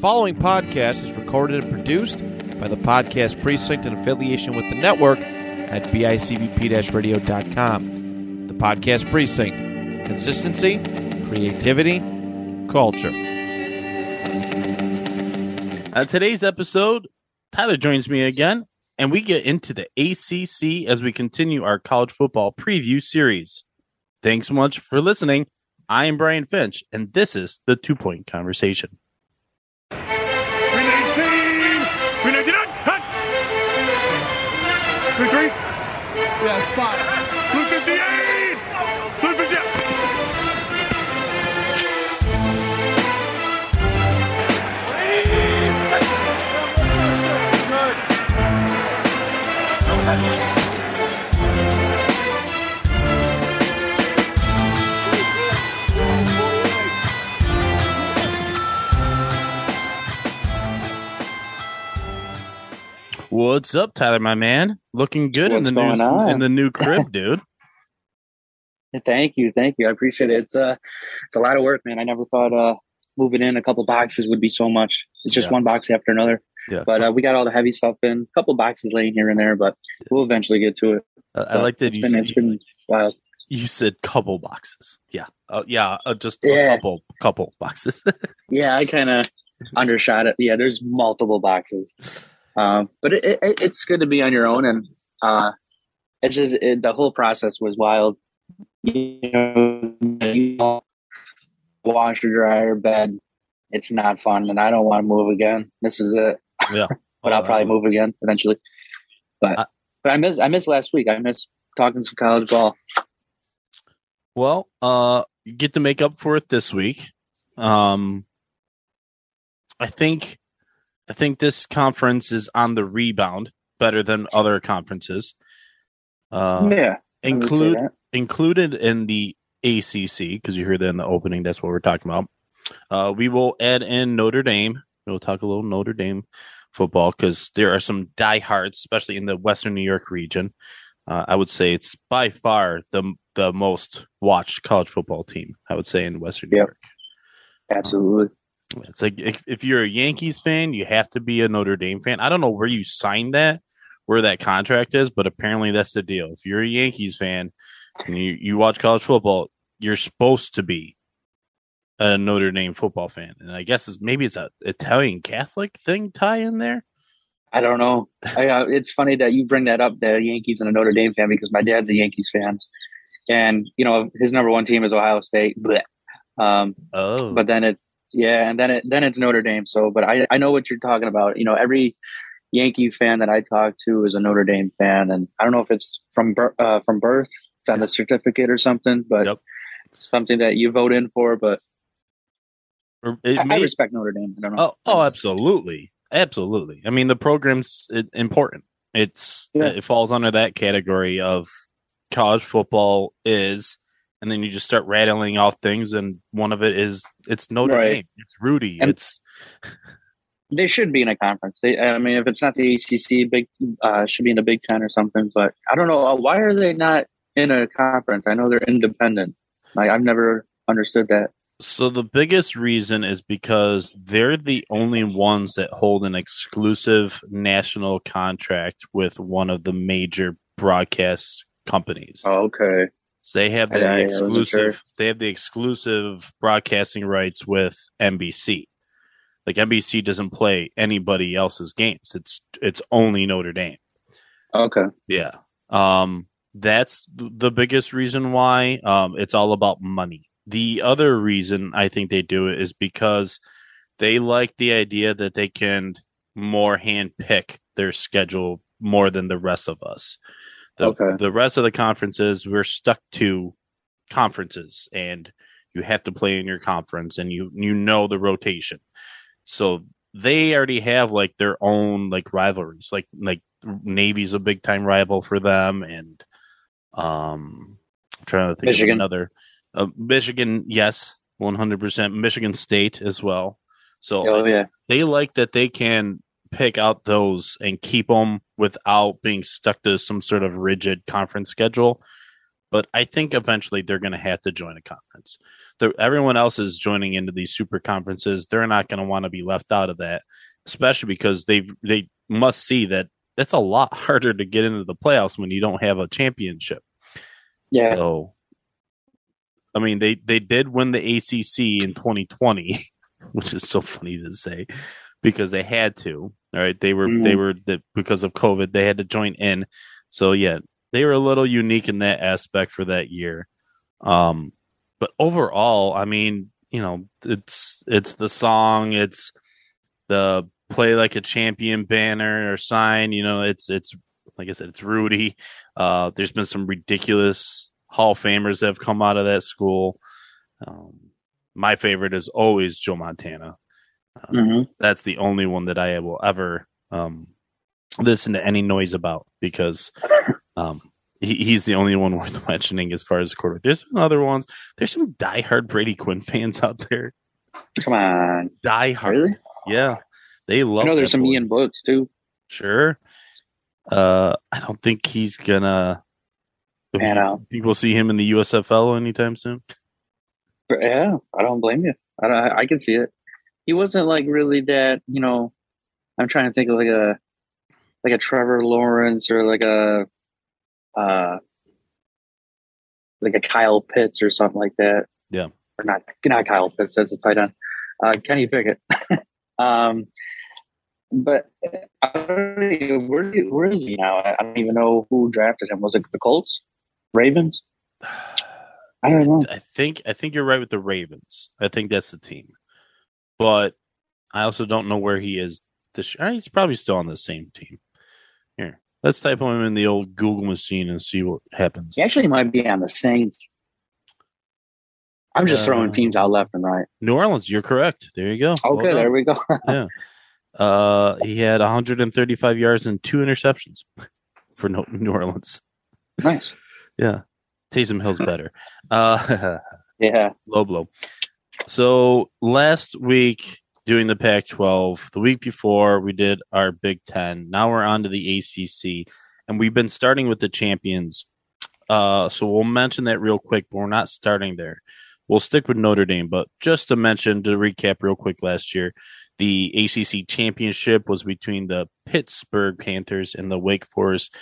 following podcast is recorded and produced by the Podcast Precinct in affiliation with the network at bicbp-radio.com. The Podcast Precinct. Consistency, creativity, culture. On today's episode, Tyler joins me again, and we get into the ACC as we continue our college football preview series. Thanks so much for listening. I am Brian Finch, and this is the Two Point Conversation. 33! Yeah, spot. Blue 58! Blue 58! What's up, Tyler, my man? Looking good What's in the new on? in the new crib, dude. Thank you, thank you. I appreciate it. It's uh, it's a lot of work, man. I never thought uh, moving in a couple boxes would be so much. It's just Yeah. one box after another. Yeah, But uh, we got all the heavy stuff in. A couple boxes laying here and there, but we'll eventually get to it. Uh, I like that It's you been, said, it's been wild. you said couple boxes. Yeah, uh, yeah, uh, just a couple couple boxes. Yeah, I kind of undershot it. Yeah, there's multiple boxes, um, but it, it, it's good to be on your own, and uh, it's just it, the whole process was wild. You know, you know, washer, dryer, bed. It's not fun, and I don't want to move again. This is it. yeah, but I'll probably move again eventually. But I- but I miss I missed last week. I missed talking some college ball. Well, uh, you get to make up for it this week. Um, I think, I think this conference is on the rebound better than other conferences. Uh, yeah, include included in the ACC because you heard that in the opening. That's what we're talking about. Uh, we will add in Notre Dame. We'll talk a little Notre Dame football because there are some diehards, especially in the Western New York region. Uh, I would say it's by far the the most watched college football team. I would say in Western New York. absolutely. It's like if, if you're a Yankees fan, you have to be a Notre Dame fan. I don't know where you signed that, where that contract is, but apparently that's the deal. If you're a Yankees fan and you, you watch college football, you're supposed to be a Notre Dame football fan. And I guess it's maybe it's a Italian Catholic thing tie in there. I don't know. I, uh, it's funny that you bring that up, the Yankees and a Notre Dame fan, because my dad's a Yankees fan, and you know his number one team is Ohio State. Blech. Um, Oh, but then it, yeah, and then it then it's Notre Dame. So, but I I know what you're talking about. You know, every Yankee fan that I talk to is a Notre Dame fan, and I don't know if it's from uh, from birth, it's on the certificate or something, but Yep. something that you vote in for. But it I, I respect Notre Dame. I don't know. Oh, oh, absolutely, absolutely. I mean, the program's important. It's Yeah. it falls under that category of college football is, and then you just start rattling off things, and one of it is it's Notre Right. Dame, it's Rudy, And- it's They should be in a conference. They, I mean, if it's not the ACC, big uh, should be in the Big Ten or something. But I don't know uh, why are they not in a conference? I know they're independent. Like I've never understood that. so the biggest reason is because they're the only ones that hold an exclusive national contract with one of the major broadcast companies. Oh, okay. So they have the I- exclusive. sure. They have the exclusive broadcasting rights with NBC. Like NBC doesn't play anybody else's games. It's it's only Notre Dame. Okay. Yeah. Um. That's the biggest reason why. Um. It's all about money. The other reason I think they do it is because they like the idea that they can more hand pick their schedule more than the rest of us. The, Okay. the rest of the conferences, we're stuck to conferences and you have to play in your conference and you, you know the rotation. So they already have like their own like rivalries. Like, like Navy's a big time rival for them. And, um, I'm trying to think Michigan. of another, uh, Michigan. Yes. 100% Michigan state as well. So Oh yeah. they like that they can pick out those and keep them without being stuck to some sort of rigid conference schedule. but I think eventually they're going to have to join a conference. they everyone else is joining into these super conferences. They're not going to want to be left out of that, especially because they they must see that it's a lot harder to get into the playoffs when you don't have a championship. Yeah. So, I mean, they they did win the ACC in 2020, which is so funny to say because they had to. All right, they were mm. they were the, because of COVID, they had to join in. So yeah, they were a little unique in that aspect for that year. Um, but overall, I mean, you know, it's it's the song, it's the play like a champion banner or sign. You know, it's it's like I said, it's Rudy. Uh, there's been some ridiculous Hall of Famers that have come out of that school. Um, my favorite is always Joe Montana. Um, mm-hmm. That's the only one that I will ever um, listen to any noise about because um, he, he's the only one worth mentioning as far as the quarterback. There's some other ones. There's some diehard Brady Quinn fans out there. Come on, diehard. Really? Yeah, they love. I know there's some boy. Ian Books too. Sure. Uh, I don't think he's gonna. Man out. People see him in the USFL anytime soon. Yeah, I don't blame you. I don't, I can see it. He wasn't like really that. You know, I'm trying to think of like a like a Trevor Lawrence or like a uh like a Kyle Pitts or something like that. Yeah. Or not not Kyle Pitts, that's a tight end. Uh Kenny Pickett. um but I don't even, where, where is he now? I don't even know who drafted him. Was it the Colts? Ravens? I don't know. I think I think you're right with the Ravens. I think that's the team. But I also don't know where he is this. He's probably still on the same team. Here. Let's type him in the old Google machine and see what happens. He actually might be on the Saints. I'm just uh, throwing teams out left and right. New Orleans, you're correct. There you go. Okay, well there we go. yeah. Uh, he had 135 yards and two interceptions for New Orleans. Nice. yeah. Taysom Hill's better. Uh, yeah. Low blow. So last week doing the Pac 12, the week before we did our Big Ten. Now we're on to the ACC, and we've been starting with the champions. Uh, so we'll mention that real quick, but we're not starting there. We'll stick with Notre Dame, but just to mention, to recap real quick last year, the ACC championship was between the Pittsburgh Panthers and the Wake Forest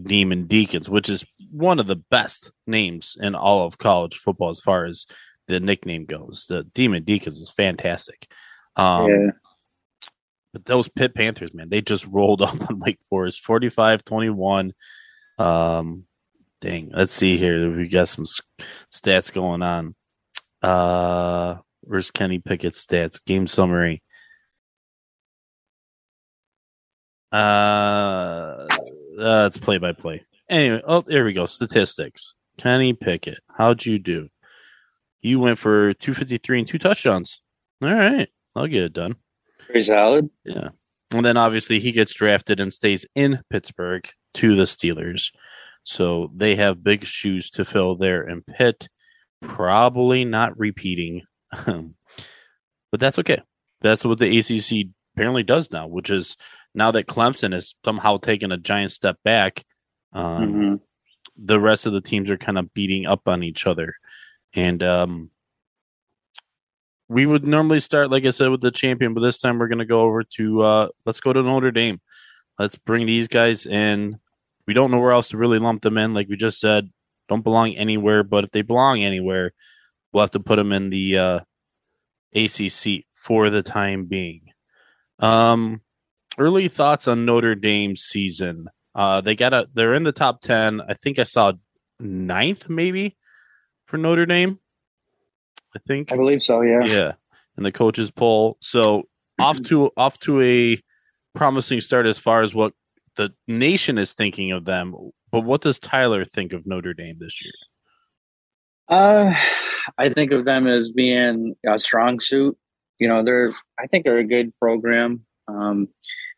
Demon Deacons, which is one of the best names in all of college football as far as the nickname goes. The Demon Deacons is fantastic. Um, yeah. But those Pitt Panthers, man, they just rolled up on Wake Forest 45 21. Um, dang, let's see here. We got some stats going on. Uh, where's Kenny Pickett's stats? Game summary. Uh, uh it's play by play. Anyway, oh, there we go. Statistics. Kenny Pickett, how'd you do? You went for 253 and two touchdowns. All right. I'll get it done. Pretty solid. Yeah. And then obviously he gets drafted and stays in Pittsburgh to the Steelers. So they have big shoes to fill there in Pitt. Probably not repeating. but that's okay. That's what the ACC apparently does now, which is now that Clemson has somehow taken a giant step back, um, mm-hmm. the rest of the teams are kind of beating up on each other. And um, we would normally start, like I said, with the champion, but this time we're going to go over to uh, let's go to Notre Dame. Let's bring these guys in. We don't know where else to really lump them in. Like we just said, don't belong anywhere. But if they belong anywhere, we'll have to put them in the uh, ACC for the time being. Um, early thoughts on Notre Dame season. Uh, they got a. They're in the top ten. I think I saw ninth, maybe, for Notre Dame. I think. I believe so. Yeah. Yeah, and the coaches poll. So off to off to a promising start as far as what the nation is thinking of them. But what does Tyler think of Notre Dame this year? Uh, I think of them as being a strong suit. You know, they're. I think they're a good program. Um,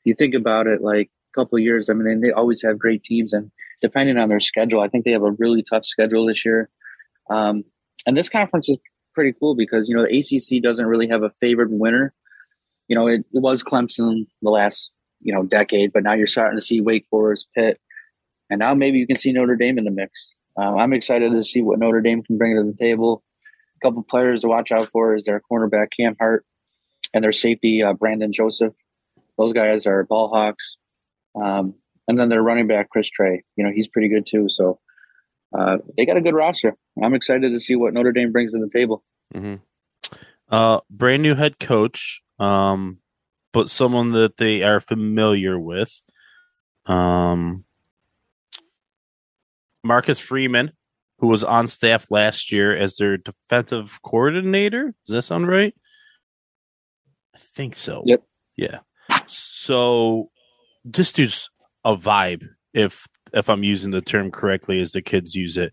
you think about it, like a couple years. I mean, they always have great teams, and depending on their schedule, I think they have a really tough schedule this year. Um, and this conference is pretty cool because you know the ACC doesn't really have a favored winner. You know, it, it was Clemson the last you know decade, but now you're starting to see Wake Forest, Pitt, and now maybe you can see Notre Dame in the mix. um, I'm excited to see what Notre Dame can bring to the table. A couple players to watch out for is their cornerback Cam Hart and their safety uh, Brandon Joseph. Those guys are ball hawks. Um, and then their running back Chris Tyree. You know he's pretty good too. So uh, they got a good roster. I'm excited to see what Notre Dame brings to the table. Mm-hmm. Uh, brand new head coach, um, but someone that they are familiar with. Um, Marcus Freeman, who was on staff last year as their defensive coordinator. Does that sound right? I think so. Yep. Yeah. So this dude's a vibe, if if I'm using the term correctly as the kids use it.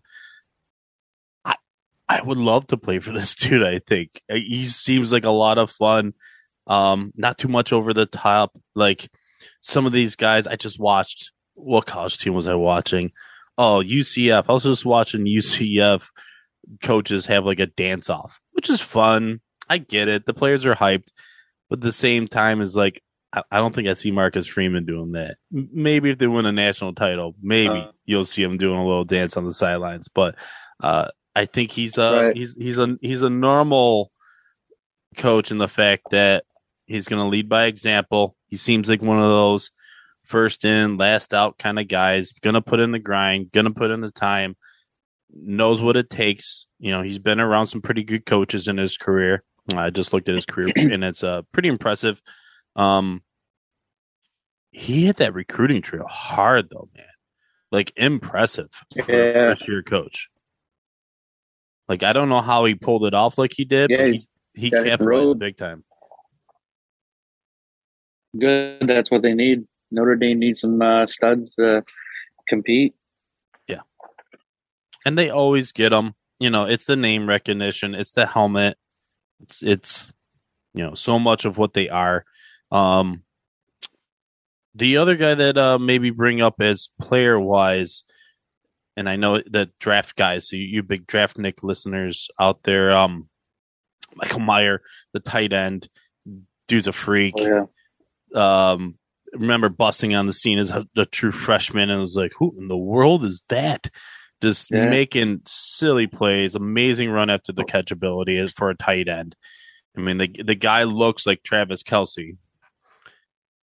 I I would love to play for this dude, I think. He seems like a lot of fun. Um, not too much over the top. Like some of these guys I just watched what college team was I watching? Oh, UCF. I was just watching UCF coaches have like a dance off, which is fun. I get it. The players are hyped, but at the same time is like I, I don't think I see Marcus Freeman doing that. Maybe if they win a national title, maybe Uh. you'll see him doing a little dance on the sidelines. But uh, I think he's a Right. he's he's a he's a normal coach in the fact that he's going to lead by example. He seems like one of those first in, last out kind of guys. Going to put in the grind, going to put in the time. Knows what it takes. You know, he's been around some pretty good coaches in his career. I just looked at his career, and it's uh, pretty impressive. Um, he hit that recruiting trail hard though, man. Like impressive Yeah. first year coach. Like I don't know how he pulled it off like he did, Yeah, but he, he it big time. Good. That's what they need. Notre Dame needs some uh, studs to compete. Yeah, and they always get them. You know, it's the name recognition, it's the helmet, it's it's you know so much of what they are. Um, the other guy that uh, maybe bring up as player wise, and I know that draft guys, so you, you big draftnik listeners out there, um, Michael Mayer, the tight end, dude's a freak. Oh, yeah. um remember busting on the scene as a, a true freshman and was like who in the world is that? Just Yeah. making silly plays amazing run after the catchability for a tight end. I mean the the guy looks like travis kelce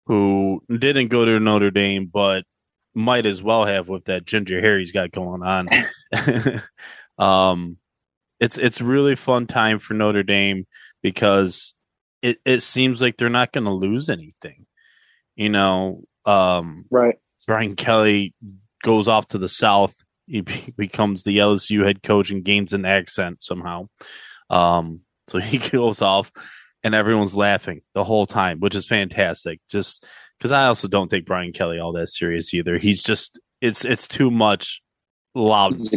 who didn't go to notre dame but might as well have with that ginger hair he's got going on um it's it's really fun time for notre dame because it, it seems like they're not going to lose anything. You know, um, Right. Brian Kelly goes off to the South. He be- becomes the LSU head coach and gains an accent somehow. Um, so he goes off and everyone's laughing the whole time, which is fantastic. Just because I also don't take Brian Kelly all that serious either. He's just, it's, it's too much loudness.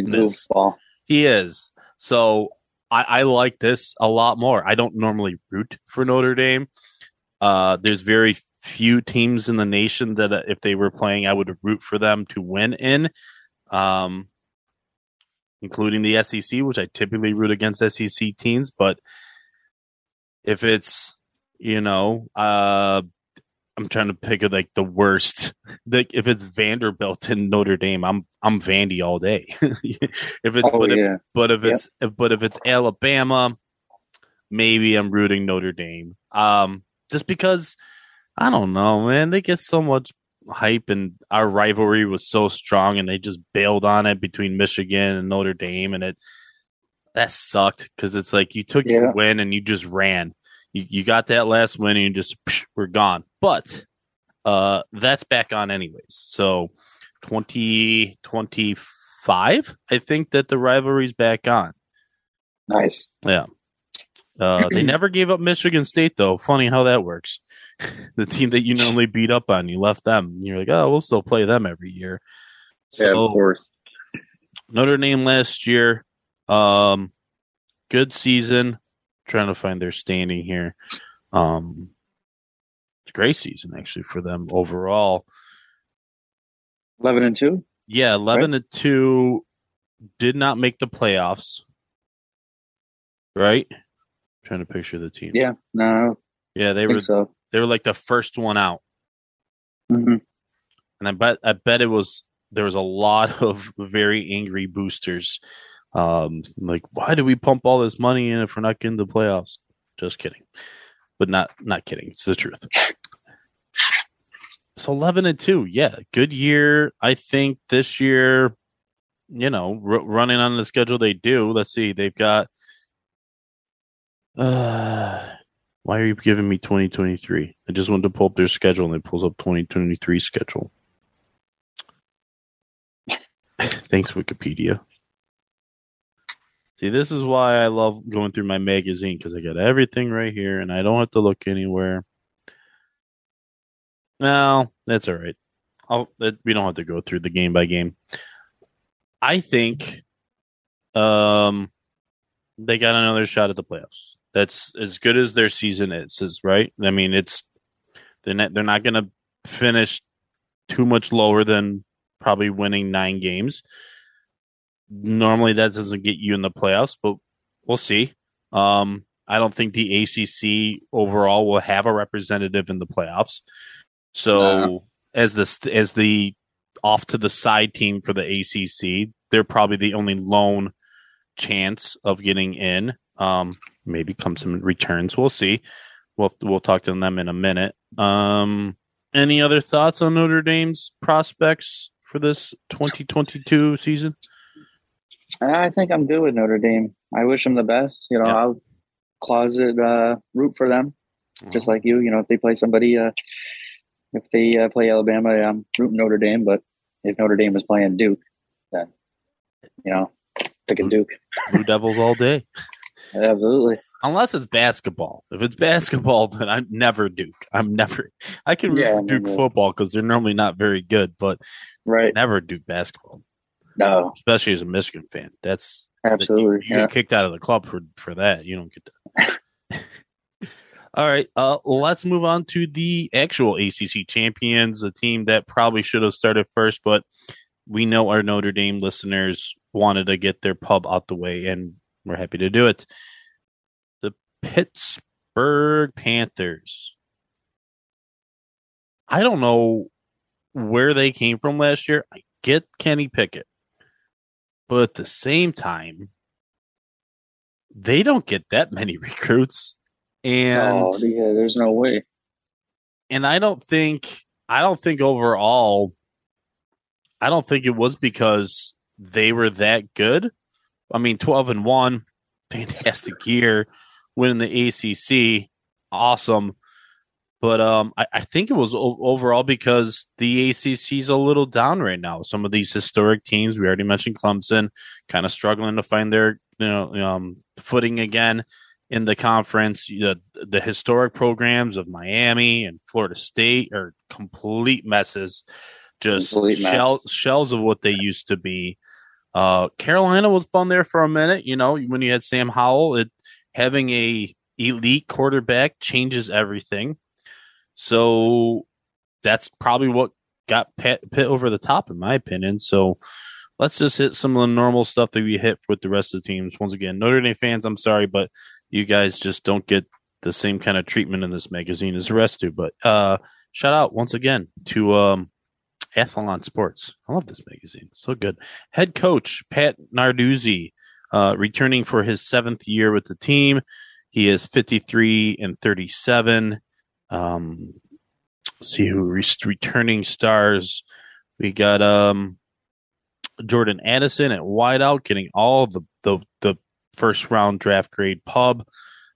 He is. So I, I like this a lot more. I don't normally root for Notre Dame. Uh, there's very few teams in the nation that uh, if they were playing, I would root for them to win in, um, including the SEC, which I typically root against SEC teams. But if it's, you know, uh, I'm trying to pick like the worst. Like if it's Vanderbilt and Notre Dame, I'm I'm Vandy all day. if it's Oh but if, yeah. but if Yep. it's if, but if it's Alabama, maybe I'm rooting Notre Dame. Um, just because I don't know, man. They get so much hype, and our rivalry was so strong, and they just bailed on it between Michigan and Notre Dame, and it that sucked because it's like you took your win and you just ran. You you got that last win, and you just psh, we're gone. But uh, that's back on anyways. So twenty twenty five, I think that the rivalry's back on. Nice. Yeah. Uh, they never gave up Michigan State though. Funny how that works. the team that you normally beat up on, you left them. You're like, oh, we'll still play them every year. So yeah, of course. Notre Dame last year, um, good season. Trying to find their standing here. Um, it's a great season actually for them overall. Eleven and two. Yeah, eleven and two. Did not make the playoffs. Right. trying to picture the team. Yeah. No, Yeah, they were so. they were like the first one out, hmm and I bet I bet it was there was a lot of very angry boosters. Um, like, why do we pump all this money in if we're not getting the playoffs? Just kidding, but not not kidding. It's the truth. So eleven and two, yeah, good year. I think this year, you know, r- running on the schedule they do. Let's see, they've got. Uh, why are you giving me 2023? I just wanted to pull up their schedule and it pulls up 2023 schedule. Thanks, Wikipedia. See, this is why I love going through my magazine because I got everything right here and I don't have to look anywhere. No, that's all right. I'll, we don't have to go through the game by game. I think um, they got another shot at the playoffs. That's as good as their season is, is right? I mean, it's they're not, they're not going to finish too much lower than probably winning nine games. Normally, that doesn't get you in the playoffs, but we'll see. Um, I don't think the ACC overall will have a representative in the playoffs. So, No. as the as the off to the side team for the ACC, they're probably the only lone chance of getting in. Um, maybe come some returns. We'll see. We'll we'll talk to them in a minute. Um, any other thoughts on Notre Dame's prospects for this 2022 season? I think I'm good with Notre Dame. I wish them the best. You know, Yeah. I'll closet uh, root for them, just like you. You know, if they play somebody, uh, if they uh, play Alabama, I'm rooting Notre Dame. But if Notre Dame is playing Duke, then you know, picking Duke. Blue Devils all day. Absolutely. Unless it's basketball. If it's basketball, then I'm never Duke. I'm never. I can root Yeah, for Duke football because they're normally not very good, but Right. never Duke basketball. No. Especially as a Michigan fan. That's Absolutely. You, you yeah. get kicked out of the club for for that. You don't get that. All right, uh, let's move on to the actual ACC champions, a team that probably should have started first, but we know our Notre Dame listeners wanted to get their pub out the way, and we're happy to do it. The Pittsburgh Panthers. I don't know where they came from last year. I get Kenny Pickett, but at the same time, they don't get that many recruits, and oh, yeah, there's no way. and I don't think I don't think overall I don't think it was because they were that good. I mean, twelve and one, fantastic year, winning the ACC, awesome. But um, I, I think it was o- overall because the ACC is a little down right now. Some of these historic teams, we already mentioned Clemson, kind of struggling to find their you know um, footing again in the conference. You know, the historic programs of Miami and Florida State are complete messes, just Complete mess. shell, shells of what they used to be. Uh, Carolina was fun there for a minute. You know, when you had Sam Howell, it having a elite quarterback changes everything. So that's probably what got Pitt, over the top, in my opinion. So let's just hit some of the normal stuff that we hit with the rest of the teams. Once again, Notre Dame fans, I'm sorry, but you guys just don't get the same kind of treatment in this magazine as the rest do. But uh, shout out once again to um, Athlon Sports. I love this magazine. So good. Head coach Pat Narduzzi, uh, returning for his seventh year with the team. He is 53 and 37. Um, see who re- returning stars. We got um, Jordan Addison at wideout, getting all the the, the first round draft grade pub.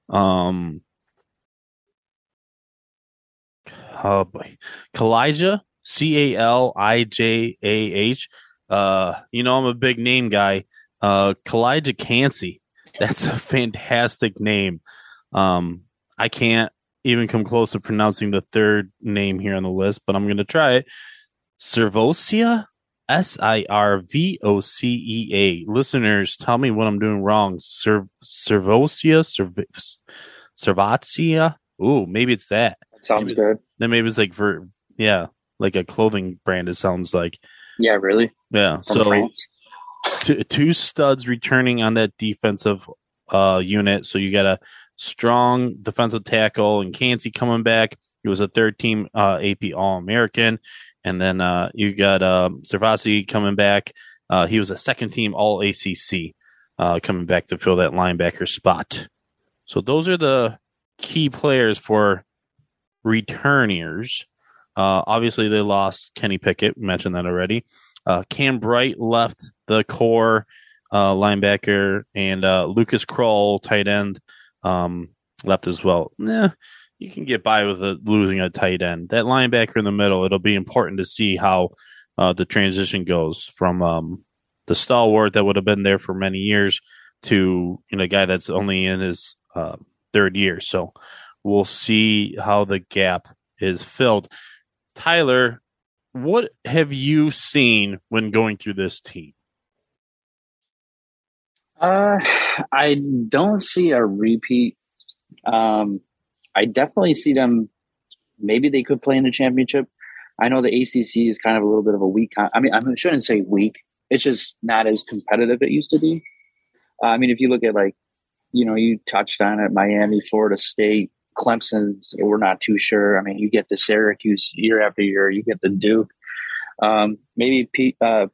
Um, oh boy, Calijah C A L I J A H. Uh, you know I'm a big name guy. Uh, Calijah Kancey. That's a fantastic name. Um, I can't even come close to pronouncing the third name here on the list, but I'm going to try it. Servosia, S I R V O C E A. Listeners, tell me what I'm doing wrong. Serv- Servosia, Serv- Servatia. Ooh, maybe it's that. That sounds Maybe- good. Then maybe it's like for yeah, like a clothing brand. It sounds like Yeah, really. yeah. From so France. two, two studs returning on that defensive uh, unit. So you got a strong defensive tackle, and Kancey coming back. He was a third team uh, AP All American. And then uh, you got uh, Servasi coming back. Uh, he was a second team All ACC uh, coming back to fill that linebacker spot. So those are the key players for returners. Uh, obviously, they lost Kenny Pickett. Mentioned that already. Uh, Cam Bright left the core uh, linebacker, and uh, Lucas Krull, tight end, um, left as well. Nah, you can get by with a, losing a tight end. That linebacker in the middle, it'll be important to see how uh, the transition goes from um, the stalwart that would have been there for many years to you know a guy that's only in his uh, third year. So we'll see how the gap is filled. Tyler, what have you seen when going through this team? Uh, I don't see a repeat. Um, I definitely see them. Maybe they could play in the championship. I know the ACC is kind of a little bit of a weak. I mean, I shouldn't say weak. It's just not as competitive it used to be. Uh, I mean, if you look at like, you know, you touched on it, Miami, Florida State, Clemson's. We're not too sure. I mean, you get the Syracuse year after year. You get the Duke. Um, maybe Pete, uh,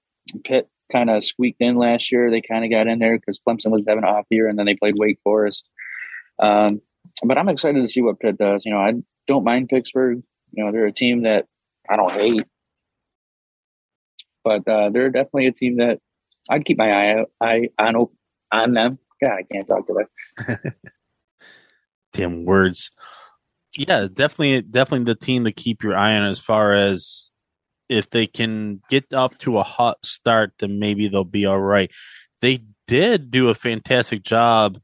Pitt kind of squeaked in last year. They kind of got in there because Clemson was having an off year, and then they played Wake Forest. Um, but I'm excited to see what Pitt does. You know, I don't mind Pittsburgh. You know, they're a team that I don't hate, but uh, they're definitely a team that I'd keep my eye eye on on them. God, I can't talk today. Damn words. Yeah, definitely, definitely the team to keep your eye on as far as if they can get off to a hot start, then maybe they'll be all right. They did do a fantastic job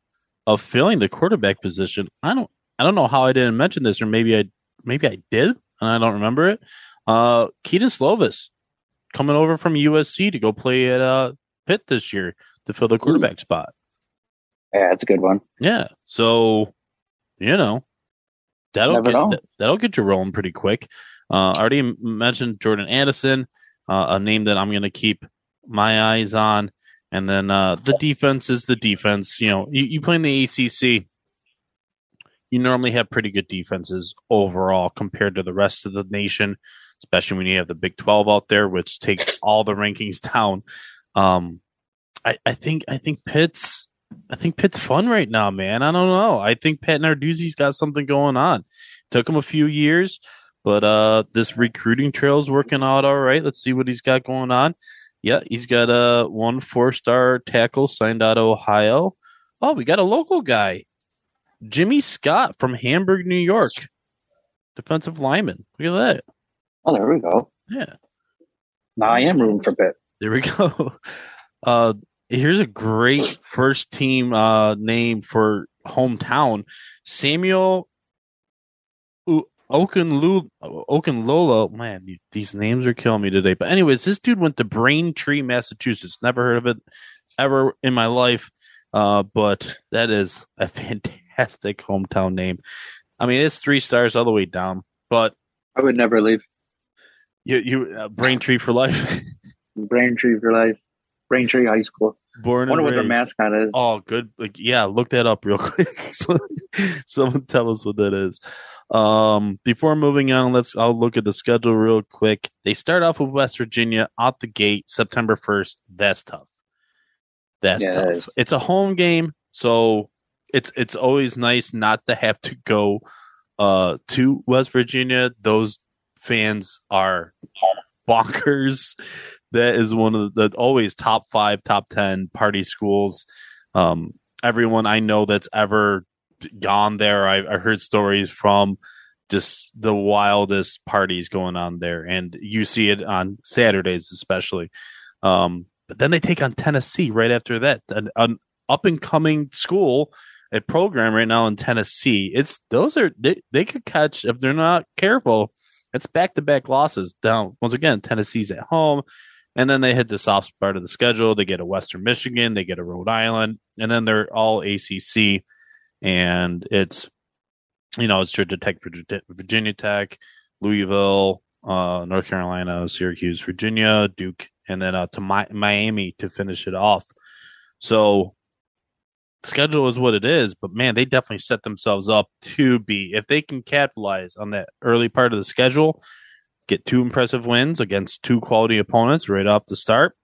of filling the quarterback position. I don't I don't know how I didn't mention this, or maybe I maybe I did and I don't remember it. Uh Kedon Slovis coming over from USC to go play at uh Pitt this year to fill the quarterback Ooh. spot. Yeah, that's a good one. Yeah. So, you know, that'll Never get know. that'll get you rolling pretty quick. Uh, I already mentioned Jordan Addison, uh, a name that I'm going to keep my eyes on. And then uh, the defense is the defense. You know, you, you play in the ACC, you normally have pretty good defenses overall compared to the rest of the nation, especially when you have the Big 12 out there, which takes all the rankings down. Um, I, I think I think Pitt's I think Pitt's fun right now, man. I don't know. I think Pat Narduzzi's got something going on. Took him a few years. But uh, this recruiting trail is working out all right. Let's see what he's got going on. Yeah, he's got a uh, one four star tackle signed out of Ohio. Oh, we got a local guy, Jimmy Scott from Hamburg, New York, defensive lineman. Look at that. Oh, there we go. Yeah. Now I am rooting for Pitt. There we go. Uh, here's a great first team uh, name for hometown. Samuel Okunlola, man, these names are killing me today. But anyways, this dude went to Braintree, Massachusetts. Never heard of it ever in my life. Uh, but that is a fantastic hometown name. I mean, it's three stars all the way down. But I would never leave. You, you, uh, Braintree for life. Braintree for life. Braintree High School. Born I wonder what their mascot is. Oh, good. Like, yeah, look that up real quick. Someone tell us what that is. Um, before moving on, let's I'll look at the schedule real quick. They start off with West Virginia out the gate, September first. That's tough. That's tough. It it's a home game, so it's it's always nice not to have to go uh to West Virginia. Those fans are bonkers. That is one of the, the always top five, top ten party schools. Um, everyone I know that's ever gone there. I, I heard stories from just the wildest parties going on there, and you see it on Saturdays especially. Um, but then they take on Tennessee right after that, an, an up and coming school, a program right now in Tennessee. It's those are they, they could catch if they're not careful. It's back to back losses down. Once again, Tennessee's at home. And then they hit the soft part of the schedule. They get a Western Michigan, they get a Rhode Island, and then they're all ACC and it's you know it's Georgia Tech, Virginia Tech, Louisville, uh, North Carolina, Syracuse, Virginia, Duke, and then uh, to Mi- Miami to finish it off. So schedule is what it is, but man, they definitely set themselves up to be if they can capitalize on that early part of the schedule, get two impressive wins against two quality opponents right off the start,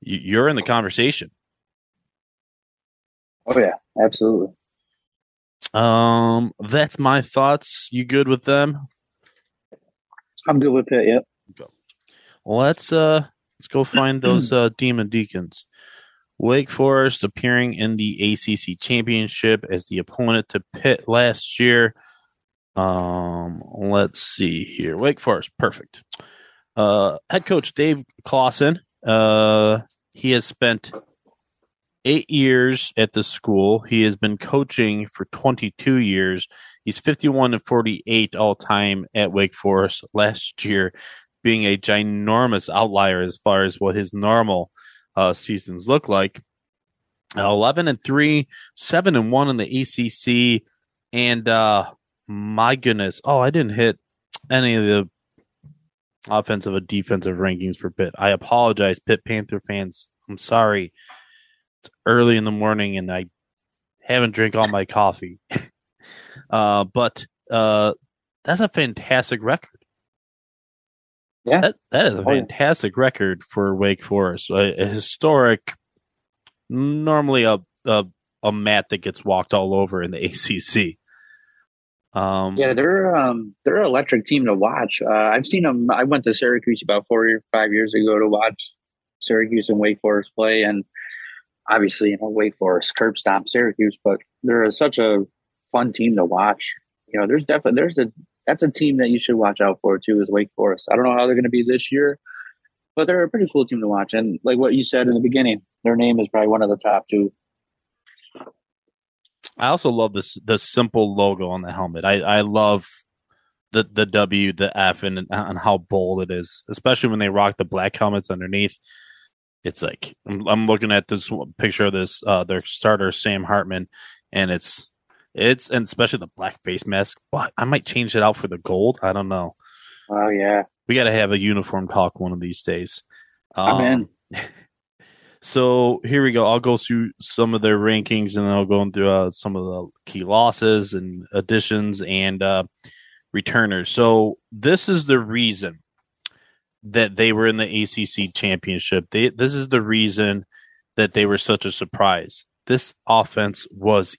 you're in the conversation. Oh yeah, absolutely. Um, that's my thoughts. You good with them? I'm good with it. Yep. Let's uh let's go find those uh demon deacons. Wake Forest appearing in the ACC championship as the opponent to Pitt last year. Um, let's see here. Wake Forest, perfect. Uh, head coach Dave Clawson. Uh, he has spent eight years at the school. He has been coaching for 22 years. He's 51 and 48 all time at Wake Forest last year, being a ginormous outlier as far as what his normal uh, seasons look like. Uh, 11 and 3, 7 and 1 in the ACC. And uh, my goodness. Oh, I didn't hit any of the offensive or defensive rankings for Pitt. I apologize, Pitt Panther fans. I'm sorry. It's early in the morning and I haven't drank all my coffee. uh, but uh, that's a fantastic record. Yeah, that, that is a Oh, fantastic record for Wake Forest. A, a historic, normally a, a a mat that gets walked all over in the ACC. Um, Yeah, they're um they're an electric team to watch. Uh, I've seen them. I went to Syracuse about four or five years ago to watch Syracuse and Wake Forest play, and obviously, you know, Wake Forest curb stomp Syracuse, but they're such a fun team to watch. You know, there's definitely there's a that's a team that you should watch out for too. Is Wake Forest. I don't know how they're going to be this year, but they're a pretty cool team to watch. And like what you said in the beginning, their name is probably one of the top two. I also love this the simple logo on the helmet. I, I love the the W, the F, and and how bold it is, especially when they rock the black helmets underneath. It's like I'm, I'm looking at this picture of this uh their starter Sam Hartman, and it's it's and especially the black face mask. But I might change it out for the gold. I don't know. Oh yeah, We got to have a uniform talk one of these days. I'm in. So here we go. I'll go through some of their rankings and then I'll go through uh, some of the key losses and additions and uh, returners. So this is the reason that they were in the ACC championship. They, this is the reason that they were such a surprise. This offense was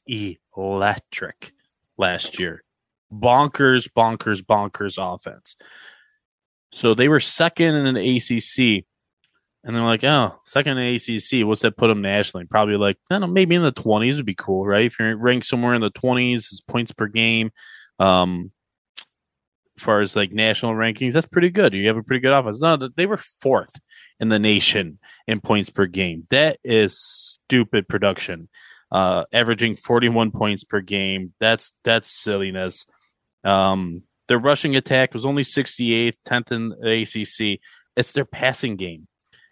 electric last year. Bonkers, bonkers, bonkers offense. So they were second in the ACC. And they're like, oh, second in ACC. What's that put them nationally? Probably like, I don't know, maybe in the 20s would be cool, right? If you're ranked somewhere in the 20s, it's points per game. Um, as far as like national rankings, that's pretty good. You have a pretty good offense. No, they were fourth in the nation in points per game. That is stupid production. Uh, averaging 41 points per game. That's that's silliness. Um, their rushing attack was only 68th, 10th in the ACC. It's their passing game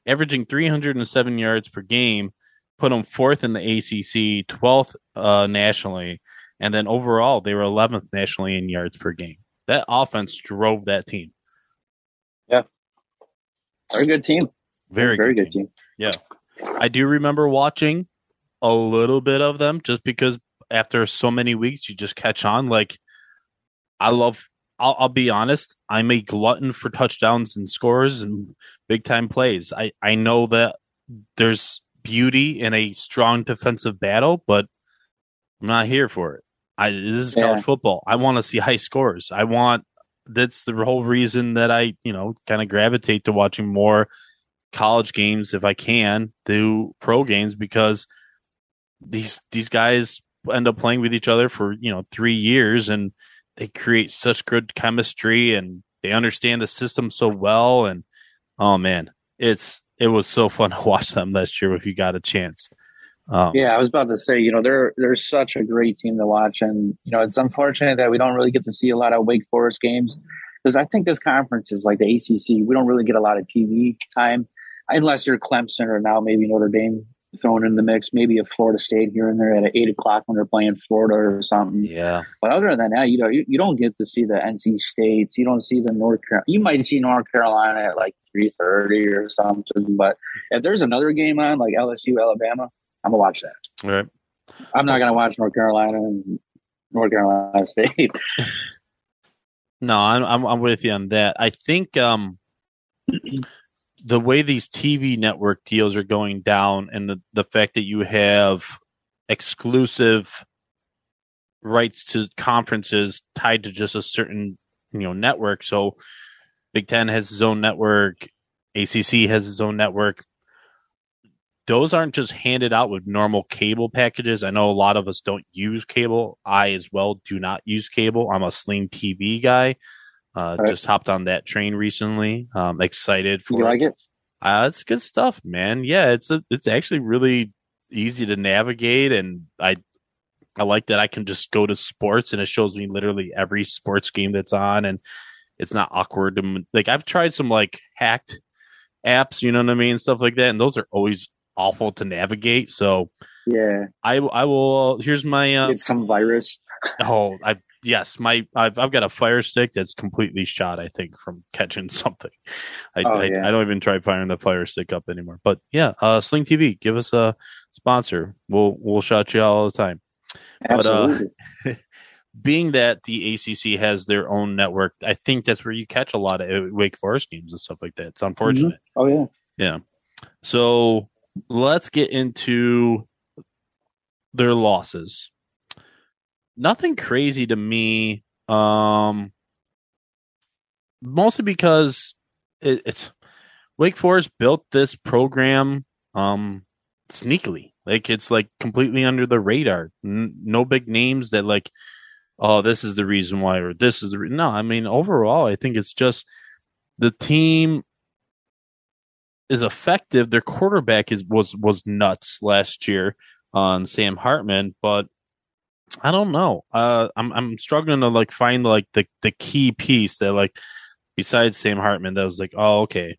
averaging 307 yards per game, put them fourth in the ACC, 12th uh, nationally, and then overall they were 11th nationally in yards per game. That offense drove that team. Yeah. Very good team. Very, very good, good team. team. I do remember watching a little bit of them just because after so many weeks you just catch on. Like I love. I'll, I'll be honest. I'm a glutton for touchdowns and scores and big time plays. I I know that there's beauty in a strong defensive battle, but I'm not here for it. I this is college Yeah. football. I want to see high scores. I want. That's the whole reason that I you know kind of gravitate to watching more college games if I can do pro games because these these guys end up playing with each other for you know three years and they create such good chemistry and they understand the system so well and oh man it's it was so fun to watch them last year if you got a chance um, Yeah, I was about to say, you know, they're they're such a great team to watch, and you know, it's unfortunate that we don't really get to see a lot of Wake Forest games because I think this conference is like the ACC. We don't really get a lot of TV time unless you're Clemson or now maybe Notre Dame thrown in the mix, maybe a Florida State here and there at eight o'clock when they're playing Florida or something. yeah But other than that, you know, you, you don't get to see the NC States. You don't see the North Carolina. You might see North Carolina at like three thirty or something. But if there's another game on, like LSU Alabama, I'm gonna watch that. right I'm not gonna watch North Carolina and North Carolina State. No, I'm, I'm I'm with you on that. I think um the way these TV network deals are going down, and the the fact that you have exclusive rights to conferences tied to just a certain you know network. So Big Ten has its own network, ACC has its own network. Those aren't just handed out with normal cable packages. I know a lot of us don't use cable. I as well do not use cable. I'm a Sling TV guy. Uh, Right. Just hopped on that train recently. Um, excited for You like it? uh, it's good stuff, man. Yeah, it's a, it's actually really easy to navigate, and I I like that I can just go to sports and it shows me literally every sports game that's on, and it's not awkward. To, like I've tried some like hacked apps, you know what I mean, stuff like that, and those are always awful to navigate. So Yeah. I I will. Here's my uh, It's some virus. oh I yes my I've I've got a fire stick that's completely shot. I think from catching something. I Oh, I, yeah. I don't even try firing the fire stick up anymore. But yeah, uh, Sling TV, give us a sponsor. We'll we'll shout you all the time. But, uh, Absolutely. Being that the ACC has their own network, I think that's where you catch a lot of uh, Wake Forest games and stuff like that. It's unfortunate. oh yeah. Yeah. So let's get into their losses. Nothing crazy to me. Um, mostly because it, it's Wake Forest built this program um sneakily. Like it's like completely under the radar. N- no big names that like, oh, this is the reason why, or this is the re-. no. I mean, overall, I think it's just the team is effective. Their quarterback is was was nuts last year on Sam Hartman, but I don't know. Uh, I'm I'm struggling to like find like the the key piece that like besides Sam Hartman that was like oh okay,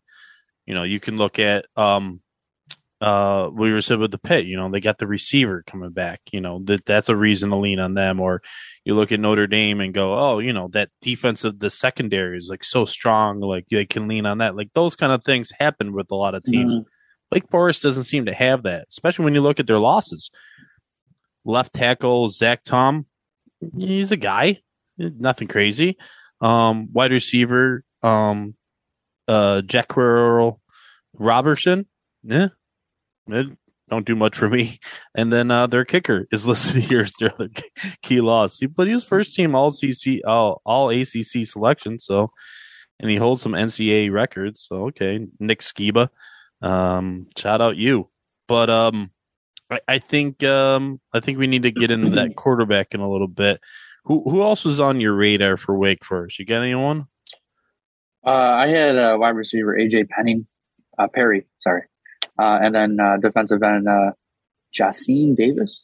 you know you can look at um uh we were said with the Pitt you know they got the receiver coming back you know that that's a reason to lean on them or you look at Notre Dame and go oh you know that defense of the secondary is like so strong like they can lean on that like those kind of things happen with a lot of teams. Mhm. Wake Forest doesn't seem to have that, especially when you look at their losses. Left tackle Zach Tom, he's a guy, nothing crazy. Um, wide receiver, um, uh, Jack Robertson, yeah, eh, don't do much for me. And then uh, their kicker is listed here as their other key loss. But he was first team all CC, all all ACC selection, so and he holds some NCAA records. So okay, Nick Sciba. Um, shout out you. But um, I, I think um, I think we need to get into that quarterback in a little bit. Who who else was on your radar for Wake Forest? You got anyone? Uh, I had a wide receiver AJ Penning, uh, Perry, sorry, uh, and then uh, defensive end uh, Jasheen Davis.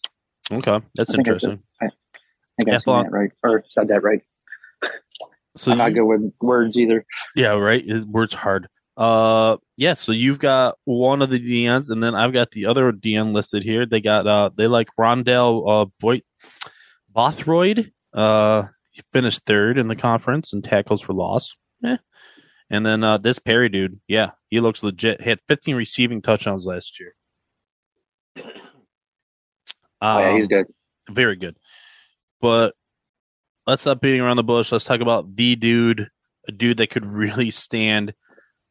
Okay, that's I think I said- interesting. I think I said that right or said that right. So I'm not good with words either. Yeah, right. It, word's hard. Uh, yeah. So you've got one of the DNs, and then I've got the other DN listed here. They got uh, they like Rondell uh Boy Bothroyd. Uh, he finished third in the conference in tackles for loss. Eh. And then uh, this Perry dude, yeah, he looks legit. He had 15 receiving touchdowns last year. Oh yeah, Um, he's good. very good. But let's stop beating around the bush. Let's talk about the dude, a dude that could really stand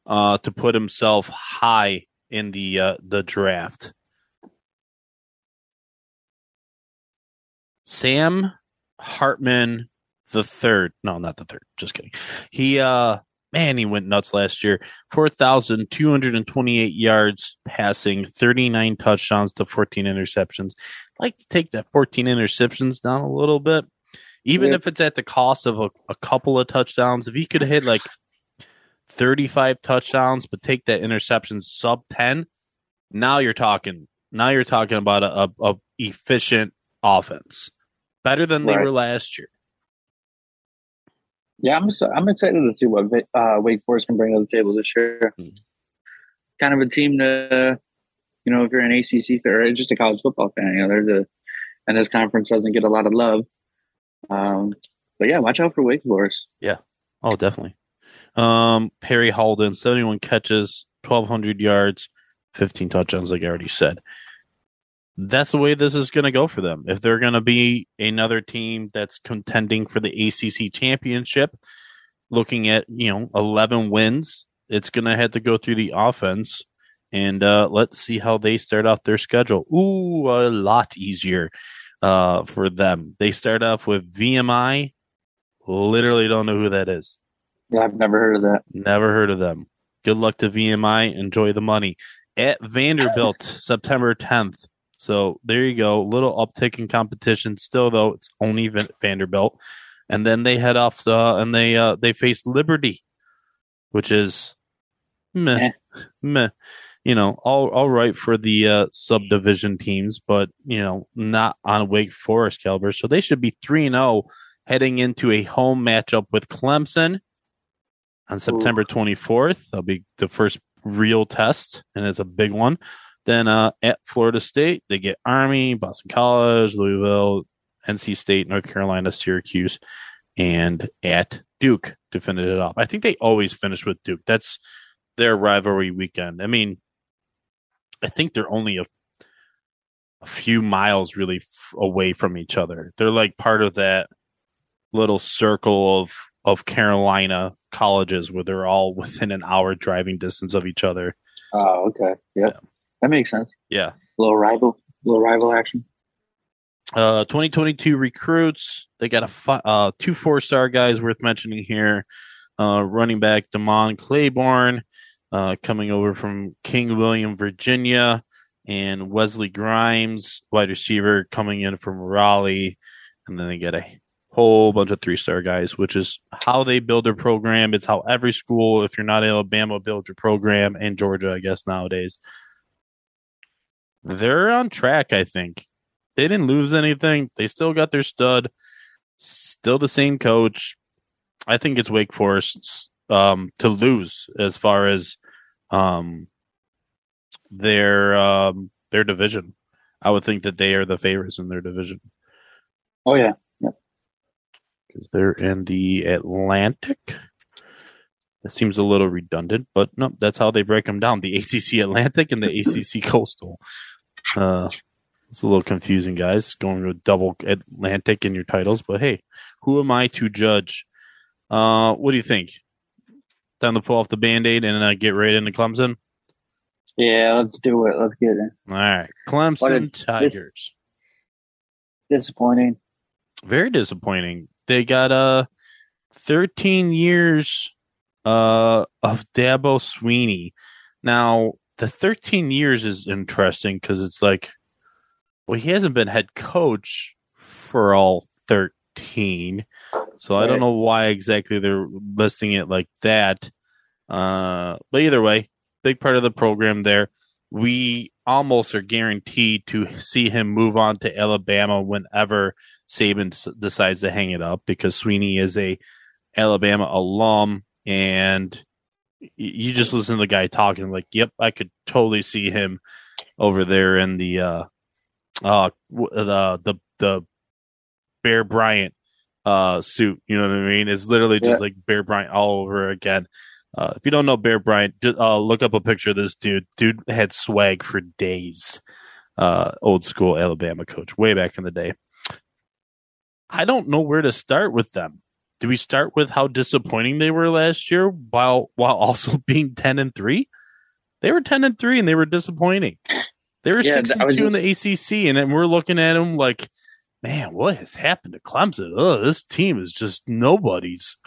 uh, to put himself high in the uh, the draft. Sam Hartman the third. No, not the third. Just kidding. He uh man, he went nuts last year. Four thousand two hundred and twenty eight yards passing, thirty nine touchdowns to fourteen interceptions like to take that 14 interceptions down a little bit, even Yeah. if it's at the cost of a, a couple of touchdowns. If he could hit like 35 touchdowns, but take that interception sub 10, now you're talking. Now you're talking about a, a, a efficient offense, better than they were last year. Yeah, I'm I'm excited to see what uh, Wake Forest can bring to the table this year. Hmm. Kind of a team to, you know, if you're an ACC fan or just a college football fan, you know, there's a, and this conference doesn't get a lot of love. Um, but yeah, watch out for Wake Forest. Yeah. Oh, definitely. Um, Perry Holden, 71 catches, 1,200 yards, 15 touchdowns, like I already said. That's the way this is going to go for them. If they're going to be another team that's contending for the ACC championship, looking at you know 11 wins, it's going to have to go through the offense. And uh, let's see how they start off their schedule. Ooh, a lot easier uh, for them. They start off with VMI. Literally don't know who that is. Yeah, I've never heard of that. Never heard of them. Good luck to VMI. Enjoy the money. At Vanderbilt, September 10th. So there you go. Little uptick in competition. Still, though, it's only Van- Vanderbilt. And then they head off uh, and they uh, they face Liberty, which is meh, Eh. meh. You know, all all right for the uh, subdivision teams, but you know, not on Wake Forest caliber. So they should be three and zero heading into a home matchup with Clemson on September 24th. That'll be the first real test, and it's a big one. Then uh, at Florida State, they get Army, Boston College, Louisville, NC State, North Carolina, Syracuse, and at Duke to finish it off. I think they always finish with Duke. That's their rivalry weekend. I mean, I think they're only a, a few miles really f- away from each other. They're like part of that little circle of of Carolina colleges where they're all within an hour driving distance of each other. Oh, okay. Yep. Yeah. That makes sense. Yeah. Little rival, little rival action. Uh, 2022 recruits. They got a fi- uh, two four star guys worth mentioning here. Uh, running back Demond Claiborne, uh, coming over from King William, Virginia, and Wesley Grimes, wide receiver, coming in from Raleigh. And then they get a whole bunch of three star guys, which is how they build their program. It's how every school, if you're not Alabama, builds your program, and Georgia, I guess, nowadays. They're on track, I think they didn't lose anything. They still got their stud, still the same coach. I think it's Wake Forest um, to lose as far as um, their um, their division. I would think that they are the favorites in their division Oh yeah. because they're in the Atlantic. That seems a little redundant, but no, that's how they break them down: the ACC Atlantic and the ACC Coastal. Uh, it's a little confusing, guys, going with double Atlantic in your titles. But hey, who am I to judge? Uh, what do you think? Time to pull off the band aid and uh, get right into Clemson. Yeah, let's do it. Let's get it. All right, Clemson a- Tigers. Disappointing. Very disappointing. They got uh 13 years uh of Dabo Swinney. Now, the 13 years is interesting because it's like well, he hasn't been head coach for all 13. So I don't know why exactly they're listing it like that. Uh, but either way, big part of the program there. We almost are guaranteed to see him move on to Alabama whenever Saban s- decides to hang it up because Swinney is a Alabama alum and you just listen to the guy talking like, yep, I could totally see him over there in the uh uh the the the Bear Bryant uh suit, you know what I mean? It's literally just Yeah. like Bear Bryant all over again. Uh, if you don't know Bear Bryant, just, uh, look up a picture of this dude. Dude had swag for days. Uh, old school Alabama coach, way back in the day. I don't know where to start with them. Do we start with how disappointing they were last year, while while also being ten and three? They were ten and three, and they were disappointing. They were Yeah, six I and was two in the ACC, and then we're looking at them like, man, what has happened to Clemson? Oh, this team is just nobody's.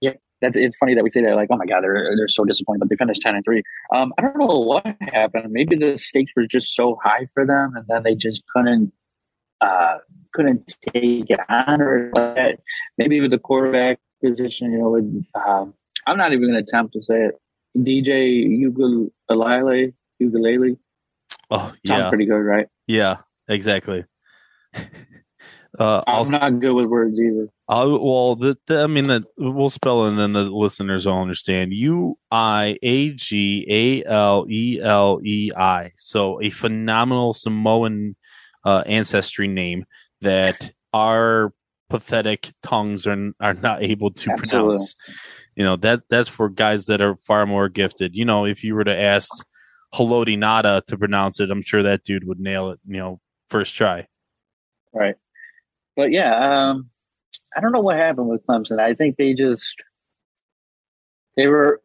Yeah. That's it's funny that we say that like oh my god they're they're so disappointed but they finished ten and three. Um, I don't know what happened. Maybe the stakes were just so high for them and then they just couldn't uh couldn't take it on or that. maybe with the quarterback position you know with um, I'm not even going to attempt to say it. DJ Ugalele Ugalele Oh sounds yeah, pretty good right? yeah, exactly. uh, I'm also, not good with words either. Uh, well, the, the, I mean, the, we'll spell it and then the listeners will understand. U I A G A L E L E I. So a phenomenal Samoan uh, ancestry name that our pathetic tongues are are not able to Absolutely. pronounce. You know that that's for guys that are far more gifted. You know, if you were to ask Haloti Ngata to pronounce it, I'm sure that dude would nail it. You know, first try. Right. But yeah, um, I don't know what happened with Clemson. I think they just they were,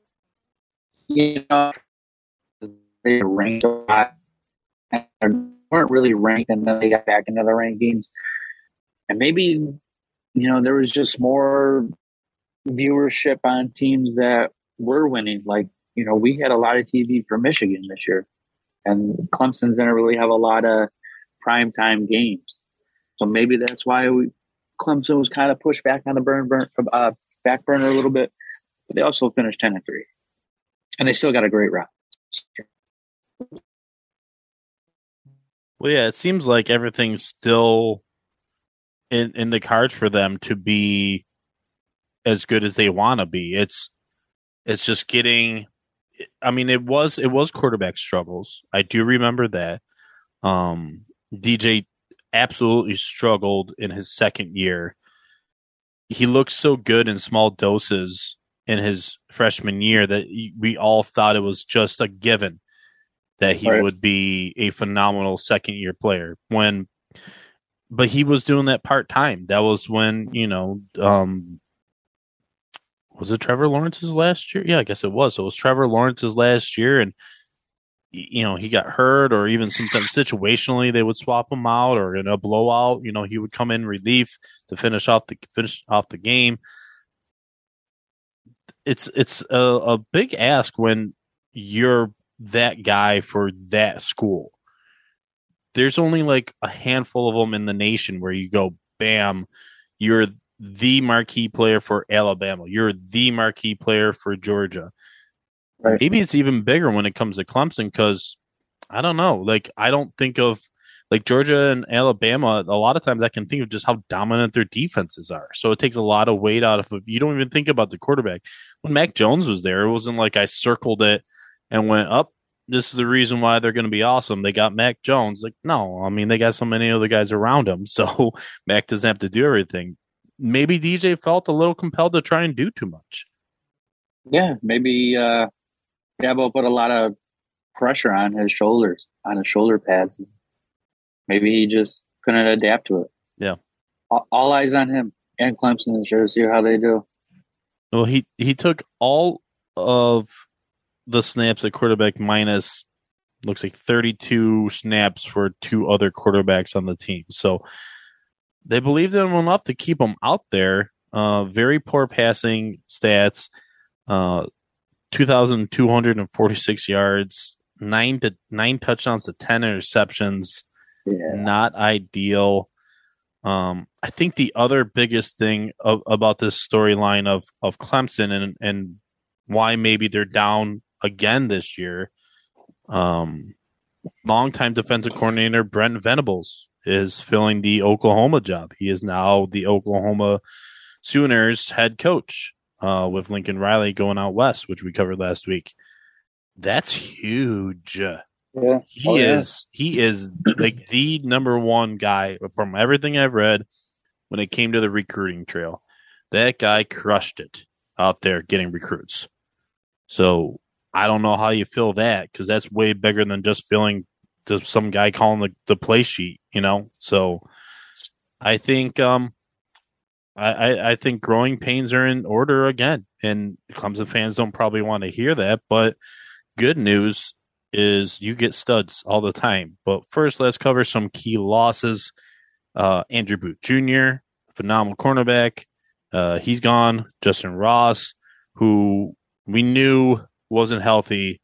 you know, they ranked a lot and weren't really ranked, and then they got back into the rankings. And maybe, you know, there was just more viewership on teams that were winning. Like, you know, we had a lot of TV for Michigan this year, and Clemson didn't really have a lot of prime time games. So maybe that's why we, Clemson was kind of pushed back on the burn, burn uh, back burner a little bit. But they also finished ten and three, and they still got a great route. Well, yeah, it seems like everything's still in in the cards for them to be as good as they want to be. It's it's just getting. I mean, it was it was quarterback struggles. I do remember that. Um, DJ absolutely struggled in his second year. He looked so good in small doses in his freshman year that we all thought it was just a given that he Right. would be a phenomenal second year player when but he was doing that part time. That was when, you know, um was it Trevor Lawrence's last year? Yeah, I guess it was. So it was Trevor Lawrence's last year and you know, he got hurt or even sometimes situationally they would swap him out or in a blowout, you know, he would come in relief to finish off the finish off the game. It's it's a, a big ask when you're that guy for that school. There's only like a handful of them in the nation where you go, bam, you're the marquee player for Alabama. You're the marquee player for Georgia. Right. Maybe it's even bigger when it comes to Clemson because I don't know. Like, I don't think of like Georgia and Alabama. A lot of times I can think of just how dominant their defenses are. So it takes a lot of weight out of. You don't even think about the quarterback. When Mac Jones was there, it wasn't like I circled it and went up. This is the reason why they're going to be awesome. They got Mac Jones. Like, no, I mean, they got so many other guys around him. So Mac doesn't have to do everything. Maybe DJ felt a little compelled to try and do too much. Yeah, maybe uh, Dabo put a lot of pressure on his shoulders, on his shoulder pads. Maybe he just couldn't adapt to it. Yeah. All, all eyes on him and Clemson this year to see how they do. Well, he he took all of the snaps at quarterback minus looks like 32 snaps for two other quarterbacks on the team. So they believed in him enough to keep him out there. Uh, very poor passing stats. Uh, 2,246 yards, nine to nine touchdowns to 10 interceptions Yeah. not ideal. Um, I think the other biggest thing of, about this storyline of of Clemson and and why maybe they're down again this year. Um, longtime defensive coordinator Brent Venables is filling the Oklahoma job. He is now the Oklahoma Sooners head coach uh, with Lincoln Riley going out west, which we covered last week. That's huge. Yeah. He Oh, yeah. is he is like the number one guy from everything I've read when it came to the recruiting trail. That guy crushed it out there getting recruits. So I don't know how you feel that because that's way bigger than just filling just some guy calling the, the play sheet, you know. So I think um I, I, think growing pains are in order again. And Clemson fans don't probably want to hear that, but good news is you get studs all the time. But first, let's cover some key losses. Uh, Andrew Booth Jr., phenomenal cornerback. Uh, he's gone. Justin Ross, who we knew wasn't healthy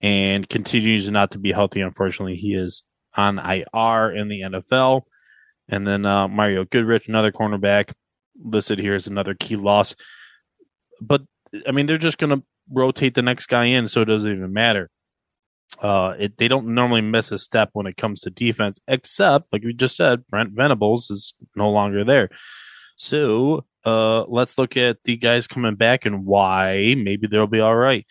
and continues not to be healthy. Unfortunately, he is on IR in the NFL. And then uh, Mario Goodrich, another cornerback, listed here is another key loss. But I mean, they're just going to rotate the next guy in, so it doesn't even matter. Uh, it, they don't normally miss a step when it comes to defense, except like we just said, Brent Venables is no longer there. So uh, let's look at the guys coming back and why maybe they'll be all right.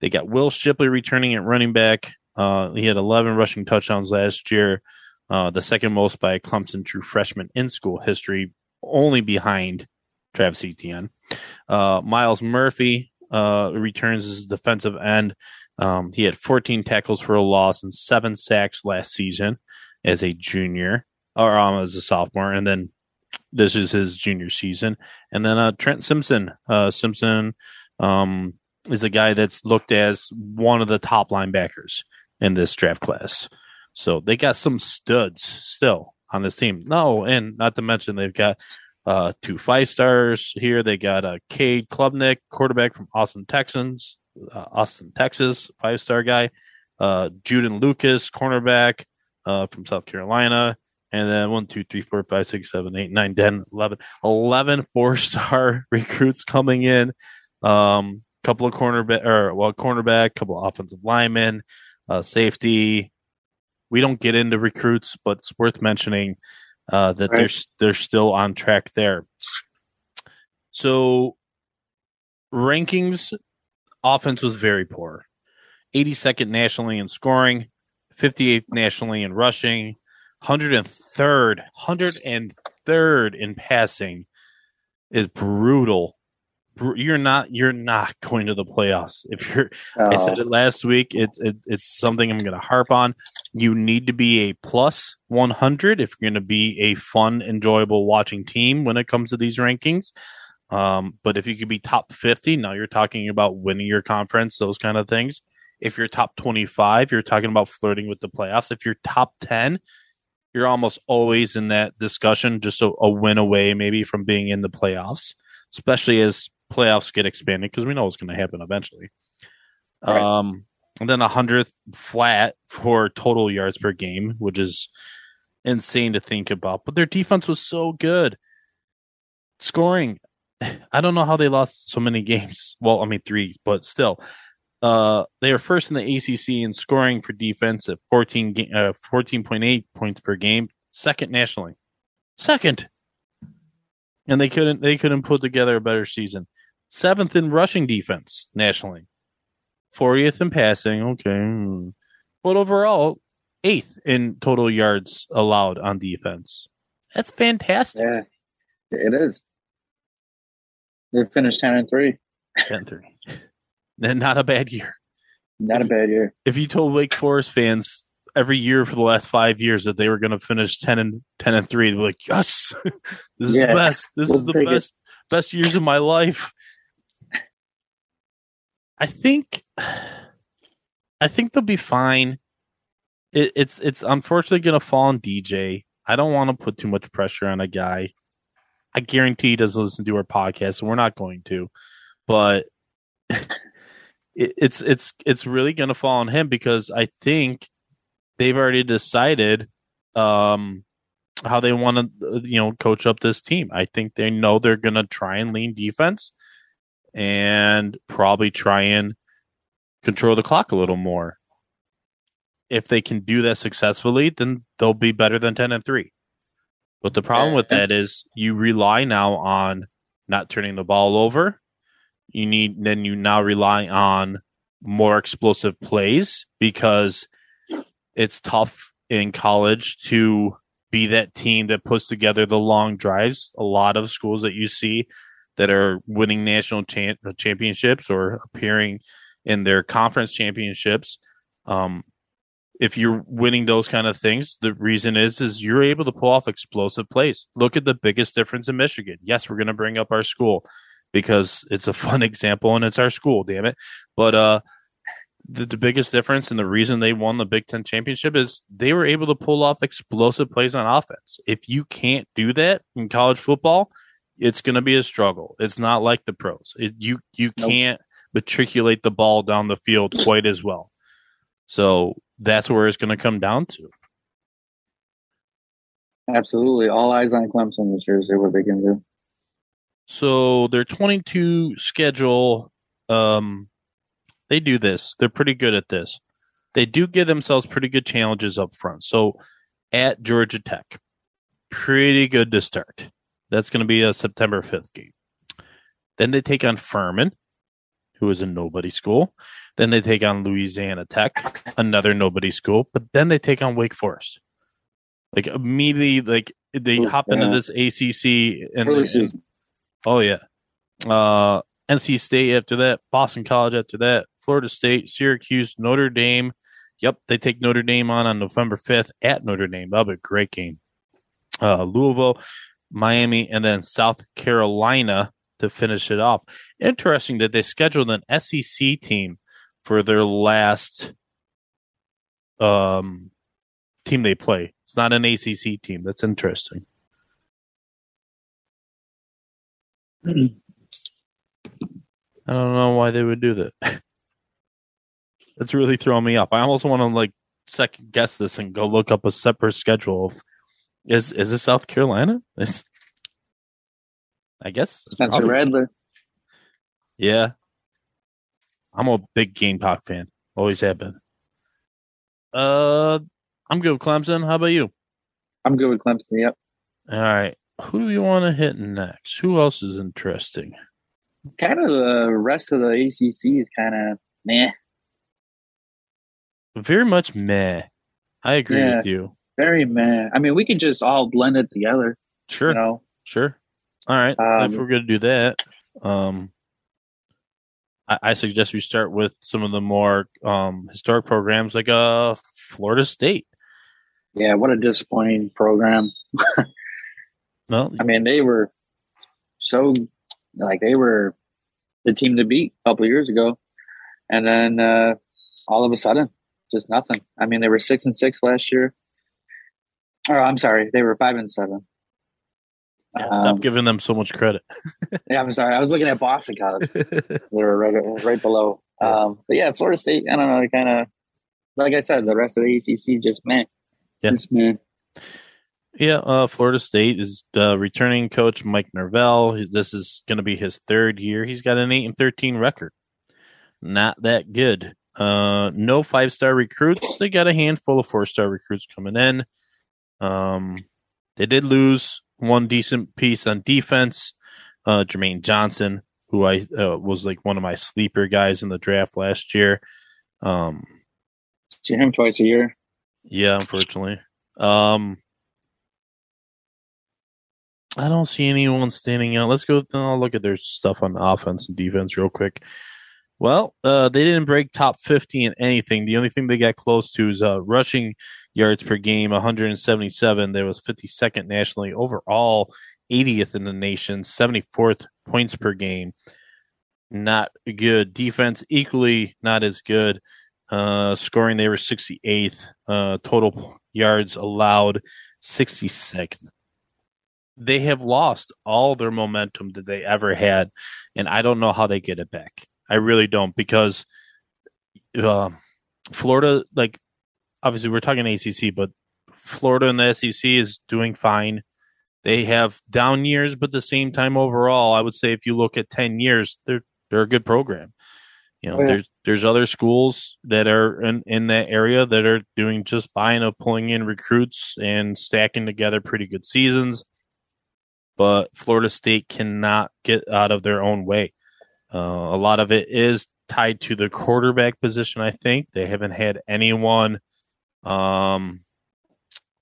They got Will Shipley returning at running back. Uh, he had 11 rushing touchdowns last year, uh, the second most by a Clemson true freshman in school history, only behind Travis Etienne. Uh, Myles Murphy uh, returns as a defensive end. Um, he had 14 tackles for a loss and seven sacks last season as a junior or um, as a sophomore, and then this is his junior season. And then uh, Trent Simpson, uh, Simpson um, is a guy that's looked as one of the top linebackers in this draft class. So they got some studs still on this team. No, and not to mention they've got uh, two five stars here. They got uh, Cade Klubnik, quarterback from Austin Texans, uh, Austin, Texas, five star guy. Uh, Jeadyn Lukus, cornerback uh, from South Carolina. And then one, two, three, four, five, six, seven, eight, nine, 10, 11, 11 four star recruits coming in. Um, couple of cornerback or well, cornerback, couple of offensive linemen, uh, safety. We don't get into recruits, but it's worth mentioning uh, that Right. they're they're still on track there. So rankings, offense was very poor. 82nd nationally in scoring, 58th nationally in rushing, 103rd, 103rd in passing is brutal. You're not you're not going to the playoffs if you're I Uh, said it last week. It's it, it's something I'm going to harp on. You need to be a plus 100 if you're going to be a fun, enjoyable watching team when it comes to these rankings. Um, but if you could be top 50, now you're talking about winning your conference, those kind of things. If you're top 25, you're talking about flirting with the playoffs. If you're top 10, you're almost always in that discussion, just a, a win away maybe from being in the playoffs, especially as playoffs get expanded because we know it's going to happen eventually. Right. Um, and then a hundredth flat for total yards per game, which is insane to think about. But their defense was so good. Scoring, I don't know how they lost so many games. Well, I mean three, but still, uh, they are first in the ACC in scoring for defense at 14 ga- uh, 14.8 points per game, second nationally, second. And they couldn't they couldn't put together a better season. Seventh in rushing defense nationally, 40th in passing. Okay, but overall, eighth in total yards allowed on defense. That's fantastic. yeah, it is. They finished ten and three. Ten three. And not a bad year. Not a bad year. if you told Wake Forest fans every year for the last five years that they were going to finish ten and ten and three, they'd be like, "Yes, this is Yeah, the best. This we'll is the take it." best best years of my life." I think, I think they'll be fine. It, it's it's unfortunately going to fall on DJ. I don't want to put too much pressure on a guy. I guarantee he doesn't listen to our podcast, so we're not going to. But it, it's it's it's really going to fall on him because I think they've already decided um, how they want to you know coach up this team. I think they know they're going to try and lean defense and probably try and control the clock a little more. If they can do that successfully, then they'll be better than ten and three. But the problem with that is you rely now on not turning the ball over. You need then you now rely on more explosive plays because it's tough in college to be that team that puts together the long drives. A lot of schools that you see that are winning national cha- championships or appearing in their conference championships. Um, if you're winning those kind of things, the reason is is you're able to pull off explosive plays. Look at the biggest difference in Michigan. Yes, we're going to bring up our school because it's a fun example and it's our school, damn it. But uh the, the biggest difference and the reason they won the Big Ten championship is they were able to pull off explosive plays on offense. If you can't do that in college football, it's going to be a struggle. It's not like the pros. It, you you Nope. can't matriculate the ball down the field quite as well. So that's where it's going to come down to. Absolutely. All eyes on Clemson this year. See what they can do. So their 22 schedule, um, they do this. They're pretty good at this. They do give themselves pretty good challenges up front. So at Georgia Tech, pretty good to start. That's going to be a September 5th game. Then they take on Furman, who is a nobody school. Then they take on Louisiana Tech, another nobody school. But then they take on Wake Forest. Like immediately, like they hop into this ACC and season. Oh yeah. Uh NC State after that, Boston College after that, Florida State, Syracuse, Notre Dame. Yep, they take Notre Dame on on November 5th at Notre Dame. That'll be a great game. Uh, Louisville, Miami, and then South Carolina to finish it off. Interesting that they scheduled an SEC team for their last um, team they play. It's not an ACC team. That's interesting. I don't know why they would do that. That's really throwing me up. I almost want to like second guess this and go look up a separate schedule of is is it South Carolina? It's, I guess it's Spencer probably- Rattler. Yeah. I'm a big Gamecock fan. Always have been. Uh I'm good with Clemson. How about you? I'm good with Clemson. Yep. All right. Who do we want to hit next? Who else is interesting? Kind of the rest of the ACC is kind of meh. Very much meh. I agree Yeah. with you. Very meh. I mean, we could just all blend it together. Sure. You know, Sure. All right. Um, if we're going to do that, um, I, I suggest we start with some of the more um, historic programs like uh, Florida State. yeah. What a disappointing program. Well, I mean, they were so like they were the team to beat a couple years ago, and then uh, all of a sudden, just nothing. I mean, they were six and six last year. Oh, I'm sorry, they were five and seven. yeah, stop Um, giving them so much credit. Yeah, I'm sorry. I was looking at Boston College. they were right, right below. Um, but yeah, Florida State. I don't know. They Kind of like I said, the rest of the ACC just man. Yeah. Just man. Yeah, uh, Florida State is uh, returning coach Mike Norvell. He's, this is going to be his third year. He's got an eight and thirteen record. Not that good. Uh, no five star recruits. They got a handful of four star recruits coming in. Um, they did lose one decent piece on defense. Uh, Jermaine Johnson, who I uh, was like one of my sleeper guys in the draft last year. Um, See him twice a year. yeah, unfortunately. Um, I don't see anyone standing out. Let's go. I'll look at their stuff on offense and defense real quick. Well, uh, they didn't break top 50 in anything. The only thing they got close to is uh, rushing yards per game, 177. There was 52nd nationally. Overall, 80th in the nation, 74th points per game. Not good. Defense, equally not as good. Uh, scoring, they were 68th. Uh, total yards allowed, 66th. They have lost all their momentum that they ever had, and I don't know how they get it back. I really don't because uh, Florida, like, obviously we're talking ACC, but Florida and the SEC is doing fine. They have down years, but the same time, overall, I would say if you look at 10 years, they're they're a good program. You know, Oh, yeah. there's there's other schools that are in, in that area that are doing just fine of pulling in recruits and stacking together pretty good seasons. But Florida State cannot get out of their own way. Uh, a lot of it is tied to the quarterback position. I think they haven't had anyone um,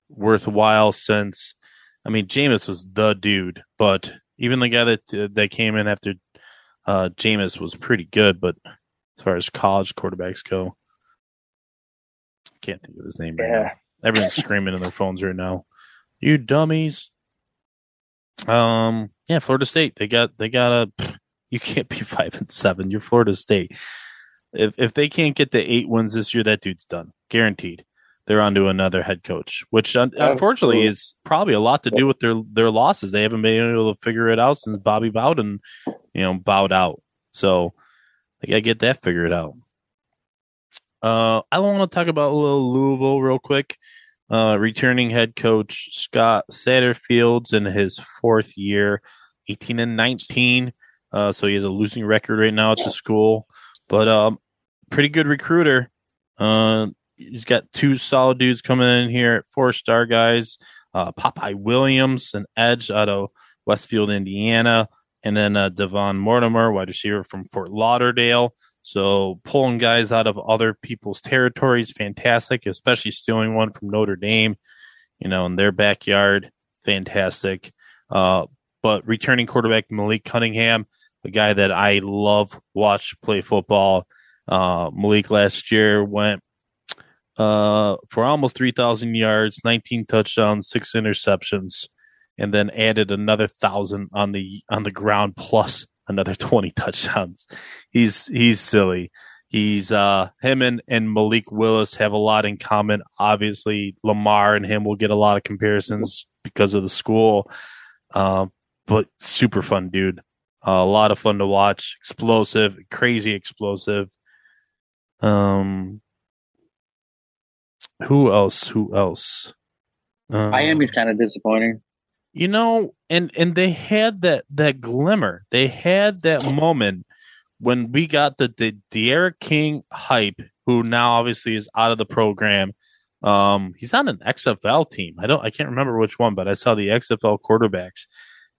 worthwhile since. I mean, Jameis was the dude, but even the guy that uh, that came in after uh, Jameis was pretty good. But as far as college quarterbacks go, can't think of his name right now. Everyone's screaming in their phones right now. You dummies. Um, yeah, Florida State. They got they got a. You can't be five and seven. You're Florida State. If if they can't get the eight wins this year, that dude's done, guaranteed. They're on to another head coach, which un- unfortunately is probably a lot to do with their their losses. They haven't been able to figure it out since Bobby Bowden, you know, bowed out. So they gotta get that figured out. Uh, I want to talk about a little Louisville real quick. Uh, returning head coach Scott Satterfield's in his fourth year, 18 and 19. Uh, so he has a losing record right now at the school, but um, pretty good recruiter. Uh, he's got two solid dudes coming in here, four star guys. Uh, Popeye Williams, an edge out of Westfield, Indiana, and then uh, Devon Mortimer, wide receiver from Fort Lauderdale. So pulling guys out of other people's territories, fantastic, especially stealing one from Notre Dame, you know, in their backyard, fantastic. Uh, but returning quarterback Malik Cunningham, a guy that I love watch play football. Uh, Malik last year went uh, for almost 3,000 yards, 19 touchdowns, six interceptions, and then added another thousand on the on the ground plus another 20 touchdowns. He's he's silly. He's uh him and, and Malik Willis have a lot in common. Obviously, Lamar and him will get a lot of comparisons because of the school. Uh, but super fun dude. Uh, a lot of fun to watch. Explosive, crazy explosive. Um, who else? Who else? Um, Miami's kind of disappointing. You know, and and they had that that glimmer. They had that moment when we got the the D'Eriq King hype, who now obviously is out of the program. Um, he's on an XFL team. I don't, I can't remember which one, but I saw the XFL quarterbacks,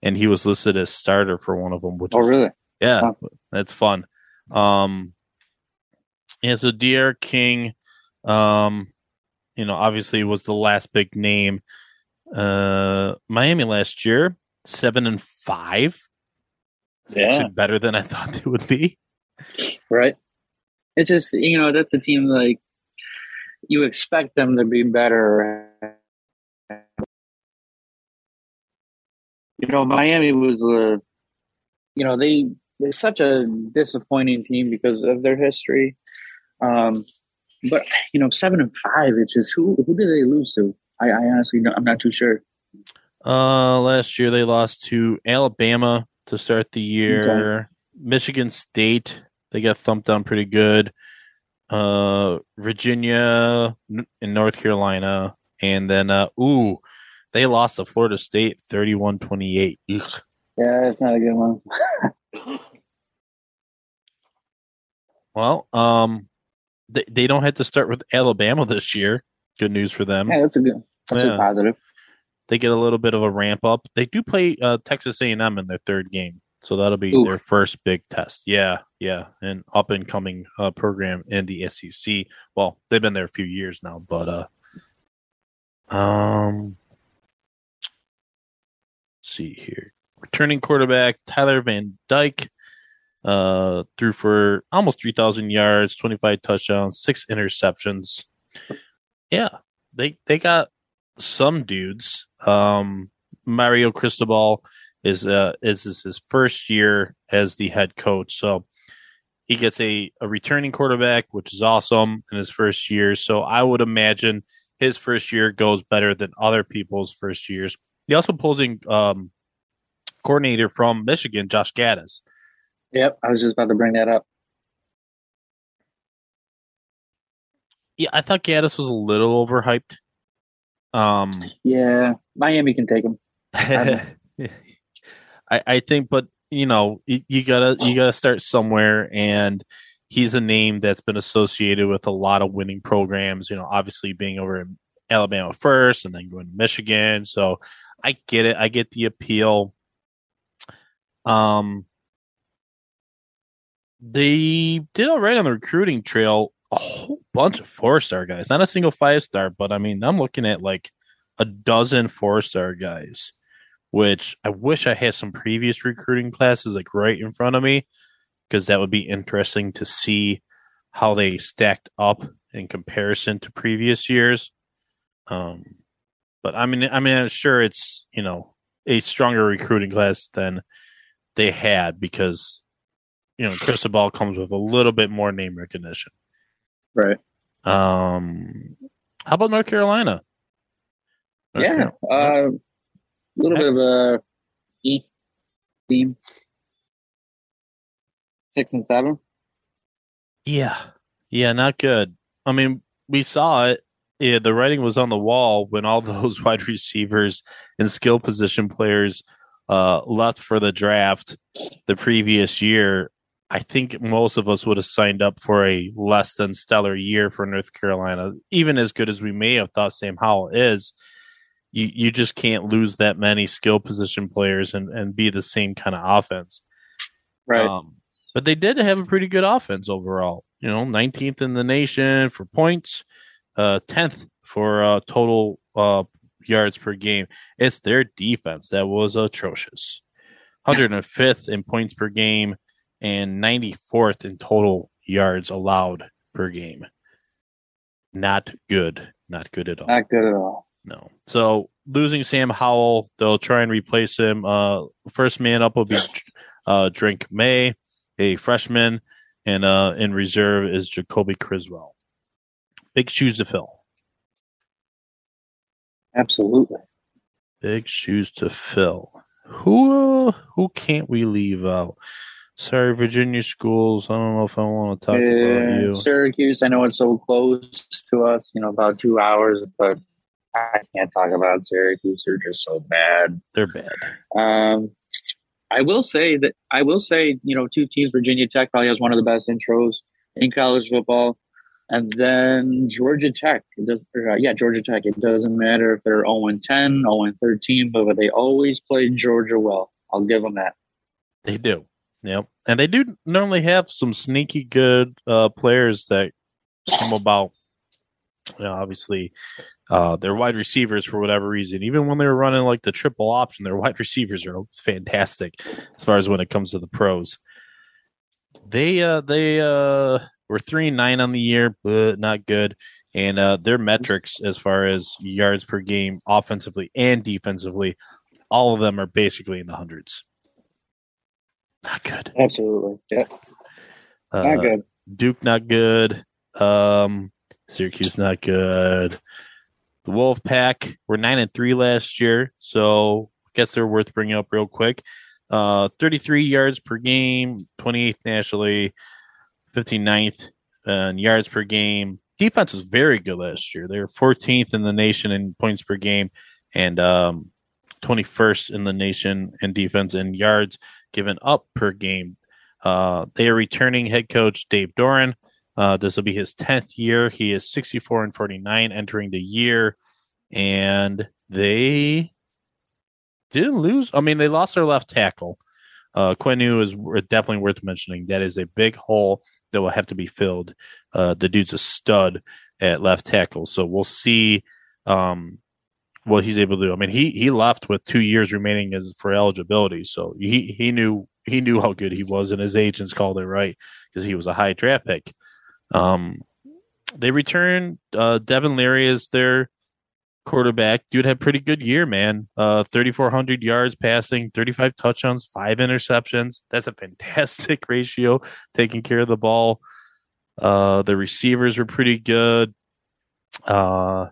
and he was listed as starter for one of them. Which Oh, is- really? yeah, Huh. that's fun. Um, yeah, so D'Eriq King, um, you know, obviously was the last big name. Uh, Miami last year, seven and five. It's Yeah. actually better than I thought they would be. Right. It's just you know that's a team like you expect them to be better. You know, Miami was a, you know, they they're such a disappointing team because of their history. Um, but you know, seven and five. It's just who who did they lose to? I, I honestly, don't, I'm not too sure. Uh, last year they lost to Alabama to start the year. Michigan State they got thumped down pretty good. Uh, Virginia and North Carolina, and then uh, ooh, they lost to Florida State 31-28. Ugh. Yeah, it's not a good one. Well, um, they they don't have to start with Alabama this year. Good news for them. Yeah, that's a good. That's Yeah. positive. They get a little bit of a ramp up. They do play uh, Texas A&M in their third game, so that'll be Ooh. their first big test. Yeah, yeah, an up and coming uh, program in the SEC. Well, they've been there a few years now, but uh, um, let's see here, returning quarterback Tyler Van Dyke uh threw for almost 3000 yards 25 touchdowns six interceptions yeah they they got some dudes um mario cristobal is uh is, is his first year as the head coach so he gets a, a returning quarterback which is awesome in his first year so i would imagine his first year goes better than other people's first years he also pulls in um coordinator from michigan josh gattis Yep, I was just about to bring that up. Yeah, I thought Gattis was a little overhyped. Um, Yeah, Miami can take him. I, I think, but you know, you, you gotta you gotta start somewhere, and he's a name that's been associated with a lot of winning programs. You know, obviously being over in Alabama first, and then going to Michigan. So I get it. I get the appeal. Um, they did all right on the recruiting trail. A whole bunch of four star guys, not a single five star, but I mean, I'm looking at like a dozen four star guys, which I wish I had some previous recruiting classes like right in front of me because that would be interesting to see how they stacked up in comparison to previous years. Um, but I mean, I mean, I'm sure it's you know a stronger recruiting class than they had because you know Cristobal comes with a little bit more name recognition. Right. Um, how about North Carolina? North yeah. A uh, little bit of a E team. Six and seven. Yeah. Yeah, not good. I mean, we saw it. Yeah, the writing was on the wall when all those wide receivers and skill position players uh, left for the draft the previous year. I think most of us would have signed up for a less than stellar year for North Carolina, even as good as we may have thought Sam Howell is. You you just can't lose that many skill position players and, and be the same kind of offense. Right. Um, but they did have a pretty good offense overall. You know, 19th in the nation for points, uh, 10th for uh, total uh, yards per game. It's their defense that was atrocious. 105th in points per game and 94th in total yards allowed per game. Not good. Not good at all. Not good at all. No. So losing Sam Howell, they'll try and replace him. Uh, first man up will be uh, Drake Maye, a freshman, and uh, in reserve is Jacoby Criswell. Big shoes to fill. Absolutely. Big shoes to fill. Who who can't we leave out? Sorry, Virginia schools. I don't know if I want to talk about you. Syracuse, I know it's so close to us, you know, about two hours, but I can't talk about Syracuse. They're just so bad. They're bad. Um, I will say that I will say, you know, two teams. Virginia Tech probably has one of the best intros in college football, and then Georgia Tech. It does, or, uh, yeah, Georgia Tech. It doesn't matter if they're 0 and 10, 0 and 13, but they always play Georgia well. I'll give them that. They do. Yep. And they do normally have some sneaky good uh, players that come about. You know, obviously, uh, their wide receivers for whatever reason, even when they were running like the triple option, their wide receivers are fantastic as far as when it comes to the pros. They uh they uh were three and nine on the year, but not good. And uh their metrics as far as yards per game, offensively and defensively, all of them are basically in the hundreds. Not good. Absolutely, yeah, Uh, not good. Duke not good. Um, Syracuse not good. The Wolf Pack were nine and three last year, so I guess they're worth bringing up real quick. Uh, 33 yards per game, 28th nationally, 59th in yards per game. Defense was very good last year. They were 14th in the nation in points per game and um, 21st in the nation in defense and yards given up per game. Uh, they are returning head coach Dave Doeren. Uh, this will be his 10th year. He is 64 and 49 entering the year. And they didn't lose. I mean, they lost their left tackle. Uh, is definitely worth mentioning. That is a big hole that will have to be filled. Uh, the dude's a stud at left tackle. So we'll see um, what he's able to do. I mean, he he left with two years remaining as for eligibility. So he he knew he knew how good he was, and his agents called it right because he was a high draft pick. Um, they return uh, Devin Leary as their quarterback. Dude had pretty good year, man. Uh, 3,400 yards passing, 35 touchdowns, five interceptions. That's a fantastic ratio, taking care of the ball. Uh, the receivers were pretty good. Uh,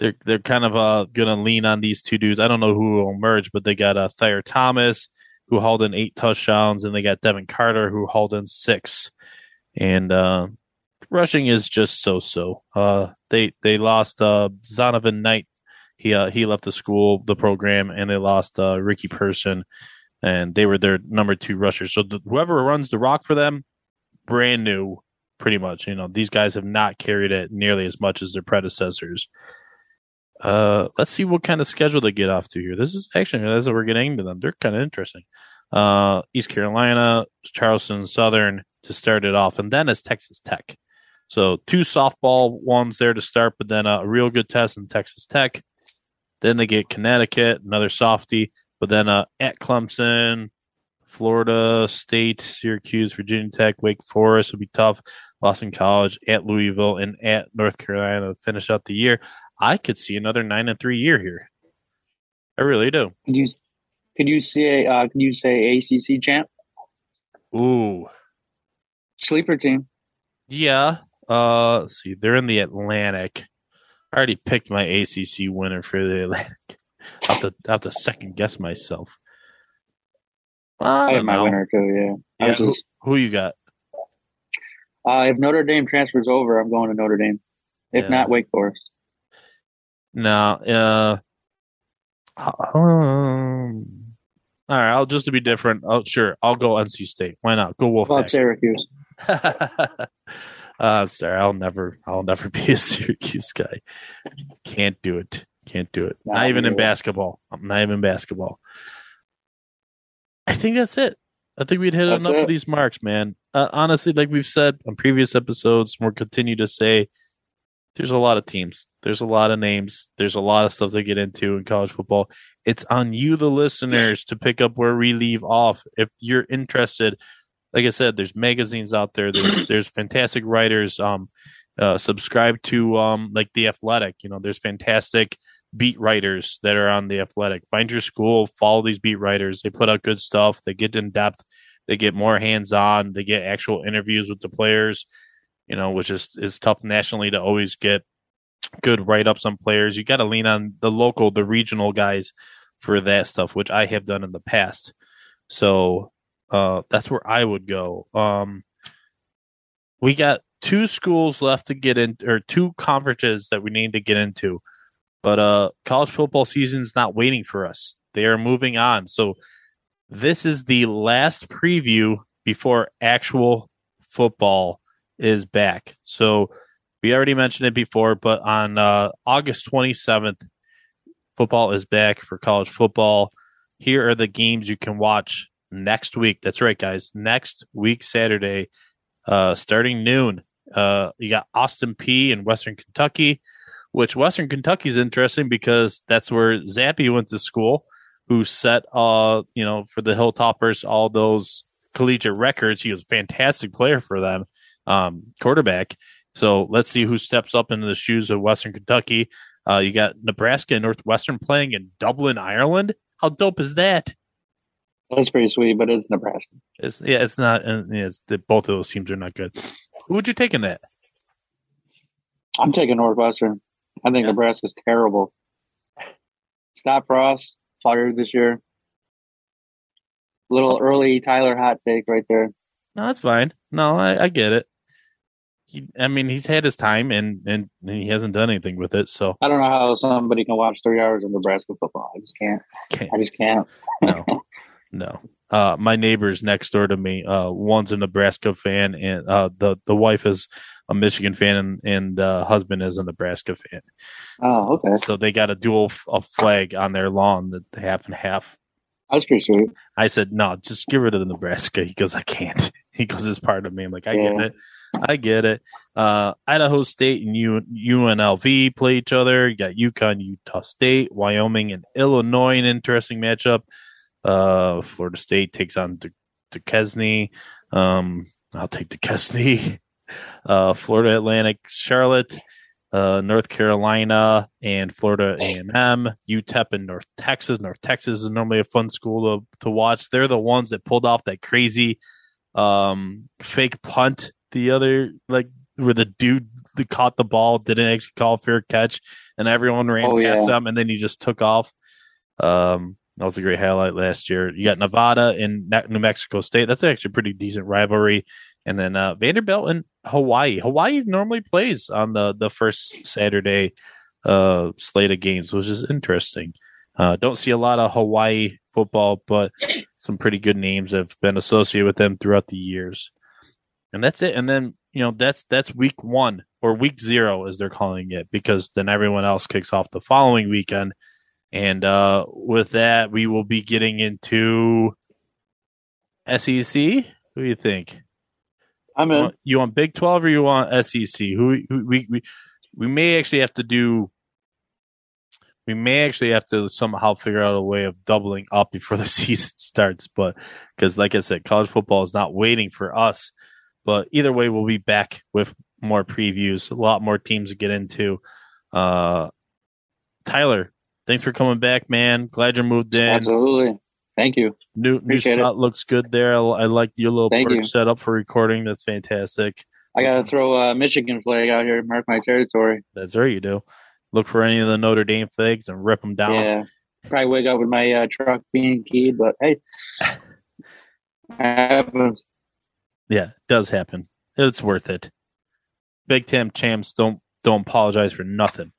they're they're kind of uh gonna lean on these two dudes. I don't know who will emerge, but they got uh, Thayer Thomas who hauled in eight touchdowns, and they got Devin Carter who hauled in six. And uh, rushing is just so so. Uh, they they lost uh, Zonovan Knight. He uh, he left the school, the program, and they lost uh, Ricky Person, and they were their number two rushers. So the, whoever runs the rock for them, brand new, pretty much. You know, these guys have not carried it nearly as much as their predecessors. Uh, let's see what kind of schedule they get off to here. This is actually as we're getting into them, they're kind of interesting. Uh, East Carolina, Charleston Southern to start it off, and then it's Texas Tech. So two softball ones there to start, but then a real good test in Texas Tech. Then they get Connecticut, another softie, but then uh, at Clemson, Florida State, Syracuse, Virginia Tech, Wake Forest will be tough. Boston College, at Louisville, and at North Carolina to finish out the year. I could see another nine and three year here. I really do. Could you could you say uh, could you say ACC champ Ooh, sleeper team? yeah. Uh, let's see, they're in the Atlantic. I already picked my ACC winner for the Atlantic. I have to, I have to second guess myself. I, I have don't my know. winner too. Yeah. Yeah, who, just- who you got? uh, if Notre Dame transfers over, I'm going to Notre Dame. If Yeah. not, Wake Forest. No, uh, um, all right. I'll just to be different. Oh, sure. I'll go NC State. Why not? Go Wolf. about Syracuse? uh, sorry, I'll never, I'll never be a Syracuse guy. Can't do it. Can't do it. Nah, not even in basketball. I'm not even in basketball. I think that's it. I think we'd hit That's enough it. of these marks, man. Uh, honestly, like we've said on previous episodes, we'll continue to say there's a lot of teams, there's a lot of names, there's a lot of stuff to get into in college football. It's on you, the listeners, to pick up where we leave off. If you're interested, like I said, there's magazines out there. There's there's fantastic writers. Um, uh, subscribe to um like the Athletic. You know, there's fantastic beat writers that are on the Athletic. Find your school, follow these beat writers. They put out good stuff. They get in depth. They get more hands on. They get actual interviews with the players. You know, which is is tough nationally to always get good write ups on players. You got to lean on the local, the regional guys for that stuff, which I have done in the past. So uh, that's where I would go. Um, we got two schools left to get in, or two conferences that we need to get into. But uh, college football season's not waiting for us. They are moving on. So this is the last preview before actual football is back. So we already mentioned it before, but on uh, August 27th, football is back for college football. Here are the games you can watch next week. That's right, guys. Next week, Saturday, uh, starting noon. Uh, you got Austin Peay in Western Kentucky, which Western Kentucky is interesting because that's where Zappe went to school, who set, uh, you know, for the Hilltoppers, all those collegiate records. He was a fantastic player for them, um, quarterback. So let's see who steps up into the shoes of Western Kentucky. Uh, you got Nebraska and Northwestern playing in Dublin, Ireland. How dope is that? That's pretty sweet, but it's Nebraska. It's yeah, it's not. Uh, yeah, it's, both of those teams are not good. Who would you take in that? I'm taking Northwestern. I think yeah. Nebraska's terrible. Scott Frost fired this year. Little early Tyler hot take right there. No, that's fine. No, I, I get it he, I mean, he's had his time and, and he hasn't done anything with it. So I don't know how somebody can watch three hours of Nebraska football. I just can't. can't. I just can't. no, no. Uh, my neighbors next door to me, uh, one's a Nebraska fan and, uh, the, the wife is a Michigan fan and, and the husband is a Nebraska fan. Oh, okay. So they got a dual a flag on their lawn that half and half. That's pretty sweet. I said, no, just get rid of the Nebraska. He goes, I can't. He goes, it's part of me. I'm like, I yeah. get it. I get it. Uh, Idaho State and UNLV play each other. You got UConn, Utah State, Wyoming, and Illinois. An interesting matchup. Uh, Florida State takes on De- Duquesne. Um, I'll take Duquesne. Uh, Florida Atlantic, Charlotte, uh, North Carolina, and Florida A&M. UTEP and North Texas. North Texas is normally a fun school to to watch. They're the ones that pulled off that crazy um, fake punt the other like where the dude that caught the ball didn't actually call fair catch and everyone ran oh, past yeah. him and then he just took off. Um, that was a great highlight last year. You got Nevada and New Mexico State. That's actually a pretty decent rivalry. And then uh, Vanderbilt and Hawaii. Hawaii normally plays on the the first Saturday uh, slate of games, which is interesting. Uh, don't see a lot of Hawaii football, but some pretty good names have been associated with them throughout the years and that's it. And then you know that's that's week one or week zero as they're calling it because then everyone else kicks off the following weekend. And uh, with that, we will be getting into SEC. Who do you think? I'm in. You want, you want Big Twelve or you want SEC? Who, who we we we may actually have to do. We may actually have to somehow figure out a way of doubling up before the season starts, but because, like I said, college football is not waiting for us but either way, we'll be back with more previews, a lot more teams to get into. Uh, Tyler, thanks for coming back, man. Glad you moved in. Absolutely. Thank you. New Appreciate new spot it. looks good there. I, I like your little Thank perch set up for recording. That's fantastic. I got to throw a Michigan flag out here, mark my territory. That's right, you do. Look for any of the Notre Dame flags and rip them down. Yeah, probably wake up with my uh, truck being keyed, but hey, happens. Yeah, it does happen. It's worth it. Big Ten champs don't don't apologize for nothing.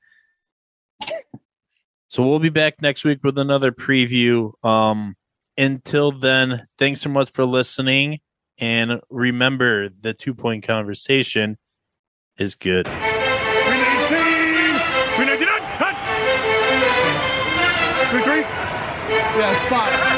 so we'll be back next week with another preview. Um, until then, thanks so much for listening. And remember, the two point conversation is good. Yeah, spot.